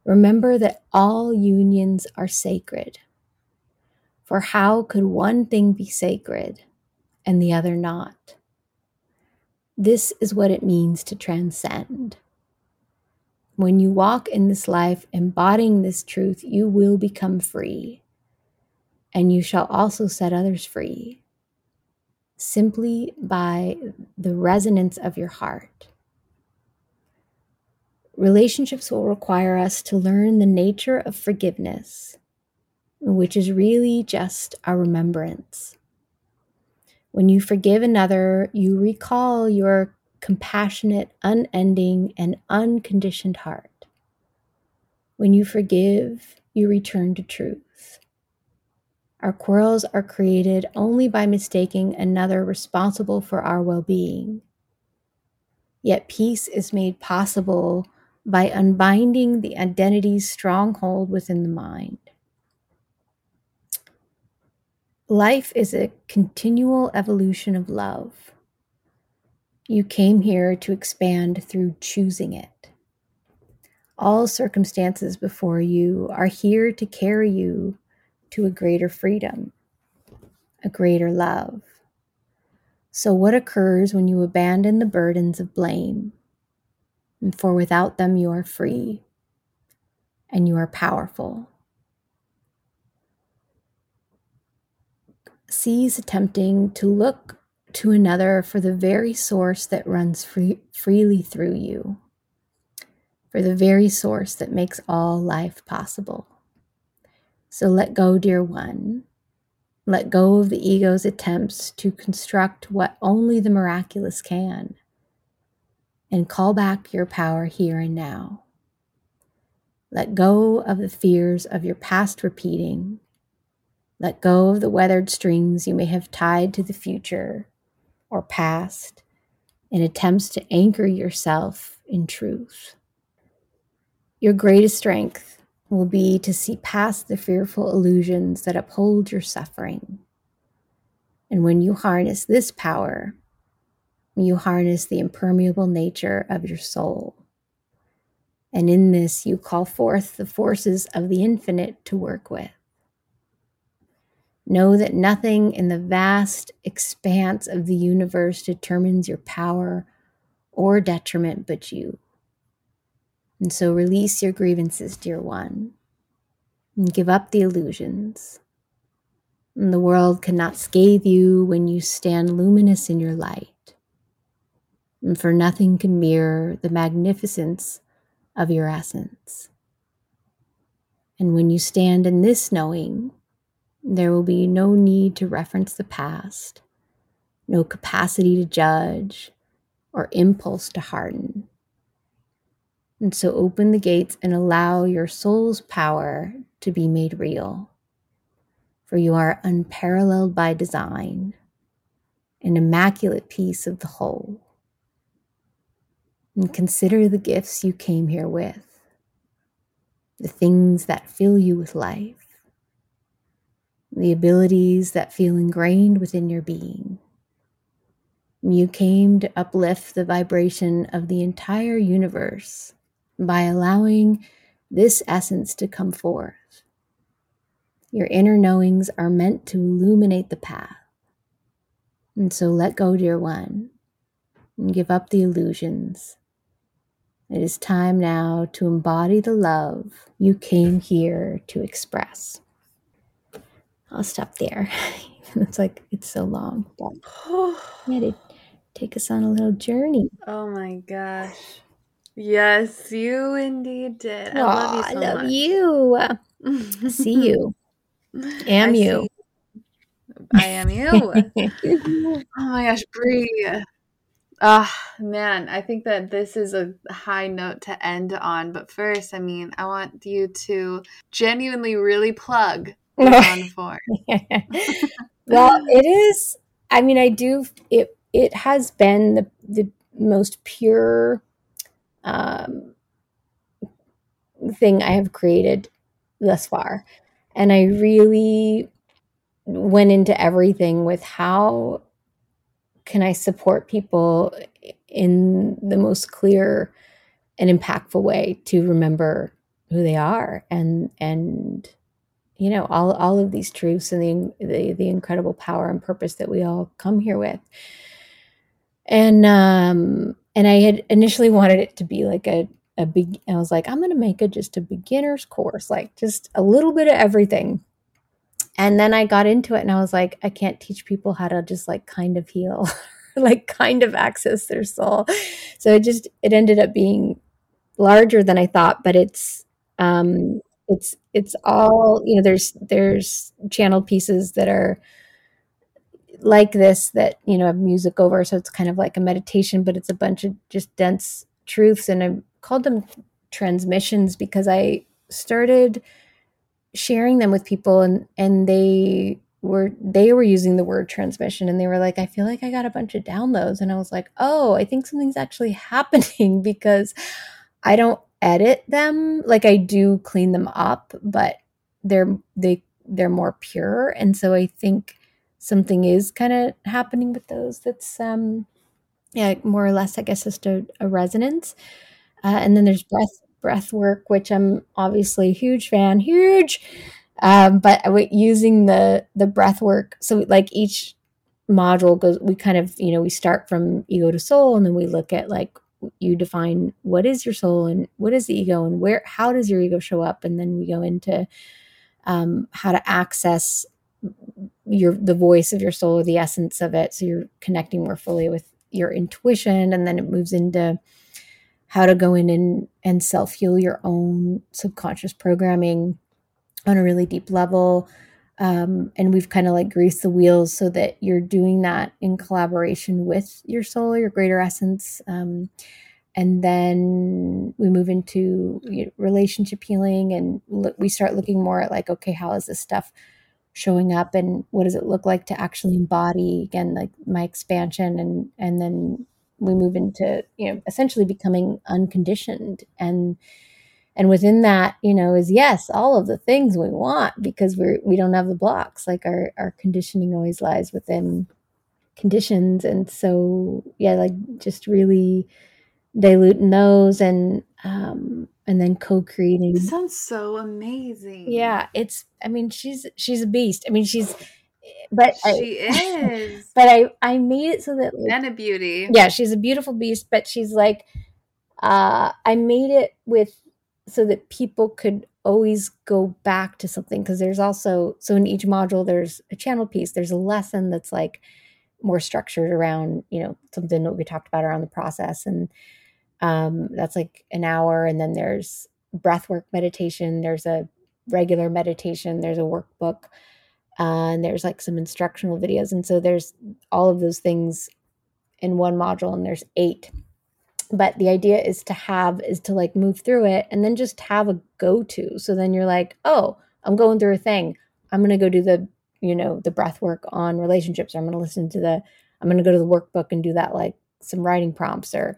remember that all unions are sacred. For how could one thing be sacred and the other not? This is what it means to transcend. When you walk in this life embodying this truth, you will become free, and you shall also set others free simply by the resonance of your heart. Relationships will require us to learn the nature of forgiveness which is really just a remembrance. When you forgive another, you recall your compassionate, unending, and unconditioned heart. When you forgive, you return to truth. Our quarrels are created only by mistaking another responsible for our well being. Yet peace is made possible by unbinding the identity's stronghold within the mind. Life is a continual evolution of love. You came here to expand through choosing it. all circumstances before you are here to carry you to a greater freedom, a greater love. So, what occurs when you abandon the burdens of blame? And for without them, you are free and you are powerful. Cease attempting to look to another for the very source that runs free, freely through you, for the very source that makes all life possible. So let go, dear one. Let go of the ego's attempts to construct what only the miraculous can, and call back your power here and now. Let go of the fears of your past repeating. Let go of the weathered strings you may have tied to the future or past in attempts to anchor yourself in truth. Your greatest strength will be to see past the fearful illusions that uphold your suffering. And when you harness this power, you harness the impermeable nature of your soul. And in this, you call forth the forces of the infinite to work with. Know that nothing in the vast expanse of the universe determines your power or detriment but you. And so release your grievances, dear one, and give up the illusions. And the world cannot scathe you when you stand luminous in your light. And for nothing can mirror the magnificence of your essence. And when you stand in this knowing, there will be no need to reference the past, no capacity to judge, or impulse to harden. And so open the gates and allow your soul's power to be made real. For you are unparalleled by design, an immaculate piece of the whole. And consider the gifts you came here with, the things that fill you with life the abilities that feel ingrained within your being. You came to uplift the vibration of the entire universe by allowing this essence to come forth. Your inner knowings are meant to illuminate the path. And so let go, dear one, and give up the illusions. It is time now to embody the love you came here to express. I'll stop there. it's like it's so long, but yeah, to take us on a little journey. Oh my gosh. Yes, you indeed did. I Aww, love you so I love much. you. see you. Am I you. I am you. oh my gosh, Bree. Ah, oh, man, I think that this is a high note to end on. But first, I mean, I want you to genuinely really plug on for? well, it is. I mean, I do. It it has been the the most pure um, thing I have created thus far, and I really went into everything with how can I support people in the most clear and impactful way to remember who they are and and you know all all of these truths and the, the the incredible power and purpose that we all come here with. And um and i had initially wanted it to be like a a big i was like i'm gonna make it just a beginner's course like just a little bit of everything. And then i got into it and i was like i can't teach people how to just like kind of heal like kind of access their soul. So it just it ended up being larger than i thought but it's um it's it's all you know there's there's channeled pieces that are like this that you know have music over. So it's kind of like a meditation but it's a bunch of just dense truths. And i called them transmissions because i started sharing them with people and and they were they were using the word transmission and they were like i feel like i got a bunch of downloads. And i was like oh i think something's actually happening because i don't edit them. Like i do clean them up but they're they they're more pure. And so i think something is kind of happening with those that's um yeah more or less i guess just a, a resonance. Uh, and then there's breath breath work, which I'm obviously a huge fan, huge. Um, but using the the breath work, so like each module goes, we kind of you know we start from ego to soul, and then we look at like you define what is your soul and what is the ego and where how does your ego show up, and then we go into um, how to access your the voice of your soul or the essence of it, so you're connecting more fully with your intuition, and then it moves into how to go in and, and self heal your own subconscious programming on a really deep level. Um, and we've kind of like greased the wheels so that you're doing that in collaboration with your soul, your greater essence. Um, and then we move into relationship healing and we start looking more at like, okay, how is this stuff showing up and what does it look like to actually embody again, like my expansion and, and then we move into you know essentially becoming unconditioned and and within that you know is yes all of the things we want because we're we don't have the blocks. Like our our conditioning always lies within conditions. And so yeah like just really diluting those and um and then co-creating. Sounds so amazing. Yeah it's i mean she's she's a beast. I mean she's but she I, is. But I I made it so that like, and a beauty. Yeah, she's a beautiful beast, but she's like uh I made it with so that people could always go back to something because there's also so in each module there's a channel piece, there's a lesson that's like more structured around, you know, something that we talked about around the process and um that's like an hour and then there's breathwork meditation, there's a regular meditation, there's a workbook uh, and there's like some instructional videos and so there's all of those things in one module and there's eight but the idea is to have is to like move through it and then just have a go to so then you're like oh i'm going through a thing. I'm going to go do the you know the breath work on relationships or i'm going to listen to the i'm going to go to the workbook and do that like some writing prompts or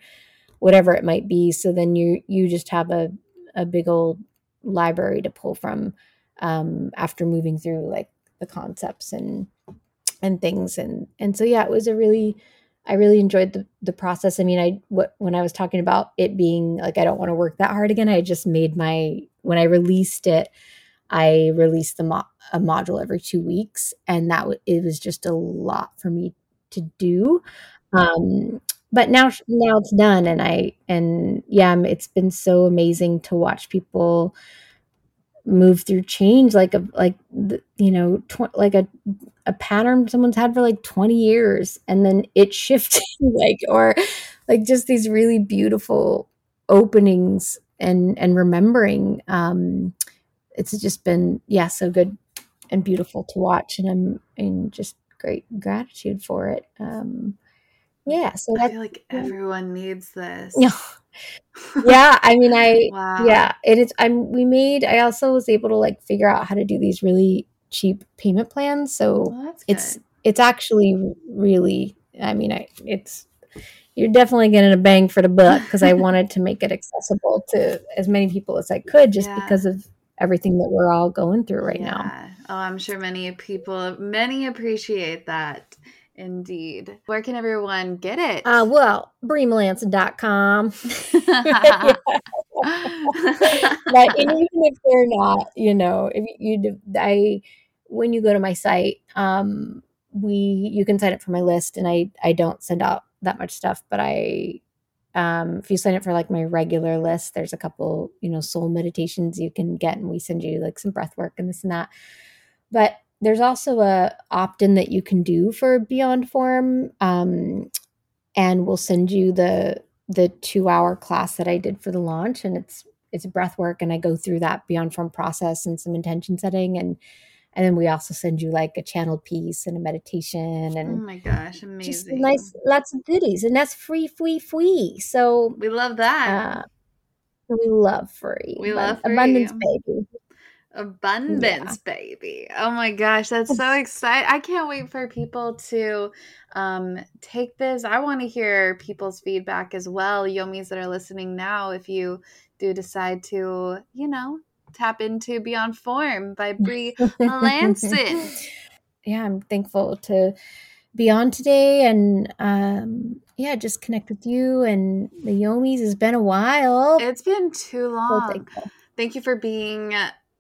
whatever it might be. So then you you just have a a big old library to pull from um, after moving through like the concepts and and things. And and so yeah it was a really I really enjoyed the, the process. I mean, I when I was talking about it being like I don't want to work that hard again. I just made my when I released it, I released the mo- a module every two weeks, and that w- it was just a lot for me to do. Um, but now now it's done, and I and yeah, it's been so amazing to watch people move through change like a like you know tw- like a a pattern someone's had for like 20 years and then it shifted like or like just these really beautiful openings and and remembering um it's just been yeah so good and beautiful to watch and i'm in just great gratitude for it um yeah so i feel like everyone needs this. Yeah yeah i mean i wow. yeah it is i'm we made i also was able to like figure out how to do these really cheap payment plans so well, it's it's actually really i mean i it's you're definitely getting a bang for the buck because i wanted to make it accessible to as many people as i could just yeah. because of everything that we're all going through right yeah. now oh i'm sure many people many appreciate that Indeed. Where can everyone get it? Uh, well, breemelanson.com. but even if they're not, you know, if you, I, when you go to my site, um, we, you can sign up for my list and I, I don't send out that much stuff, but I, um, if you sign up for like my regular list, there's a couple, you know, soul meditations you can get and we send you like some breath work and this and that. But there's also a opt-in that you can do for Beyond Form, um, and we'll send you the the two hour class that I did for the launch, and it's it's breath work, and I go through that Beyond Form process and some intention setting, and and then we also send you like a channel piece and a meditation, and oh my gosh, amazing! Just nice, lots of goodies, and that's free, free, free. So we love that. Uh, we love free. We love free. abundance, baby. Abundance, yeah. baby. Oh my gosh, that's so exciting. I can't wait for people to um, take this. I want to hear people's feedback as well. Yomis that are listening now, if you do decide to, you know, tap into Beyond Form by Bree Melanson. yeah, I'm thankful to be on today and um yeah, just connect with you and the Yomis. It's been a while. It's been too long. Thank you for being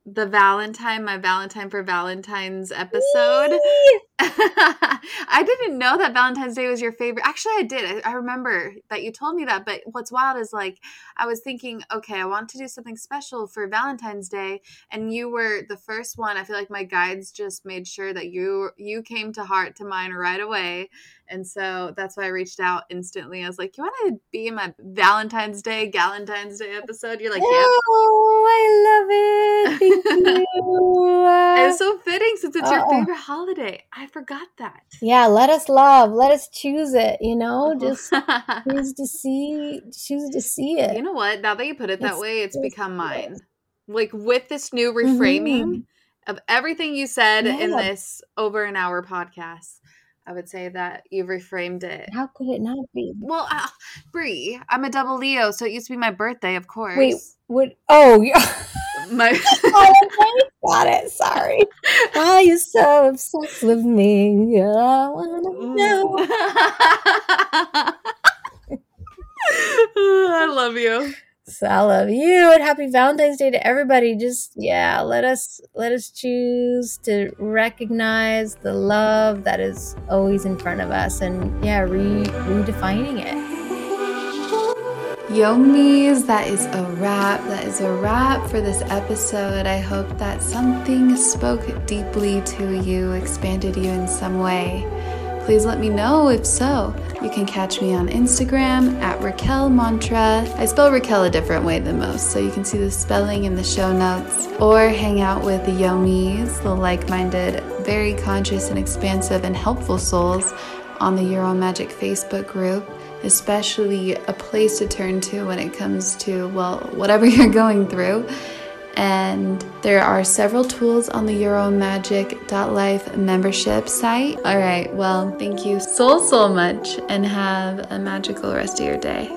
the Valentine, my Valentine for Valentine's episode. I didn't know that Valentine's Day was your favorite. Actually, I did. I, I, remember that you told me that. But what's wild is like, I was thinking, okay, I want to do something special for Valentine's Day, and you were the first one. I feel like my guides just made sure that you you came to heart to mine right away. And so that's why I reached out instantly. I was like, You want to be in my Valentine's Day, Galentine's Day episode? You're like, Yeah. Oh, I love it. Thank you. it's so fitting since it's your favorite holiday. I forgot that. Yeah, let us love. Let us choose it, you know? Just choose to see choose to see it. You know what? Now that you put it that it's, way, it's, it's become mine. Like with this new reframing mm-hmm. of everything you said yeah. in this over an hour podcast I would say that you've reframed it. How could it not be? Well, uh, Bree, I'm a double Leo, so it used to be my birthday, of course. Wait, what? Oh, yeah. My oh, got it. Sorry. Why are you so obsessed with me? I wanna know. I love you. So I love you and happy Valentine's Day to everybody. Just yeah, let us let us choose to recognize the love that is always in front of us and yeah, re- redefining it. Yomis, that is a wrap. That is a wrap for this episode. I hope that something spoke deeply to you, expanded you in some way. Please let me know if so. You can catch me on Instagram at Raquel Mantra. I spell Raquel a different way than most, so you can see the spelling in the show notes. Or hang out with the Yomis, the like minded, very conscious and expansive and helpful souls on the Own Magic Facebook group especially a place to turn to when it comes to, well, whatever you're going through and there are several tools on the YourOwnMagic.life membership site. All right, well, thank you so, so much, and have a magical rest of your day.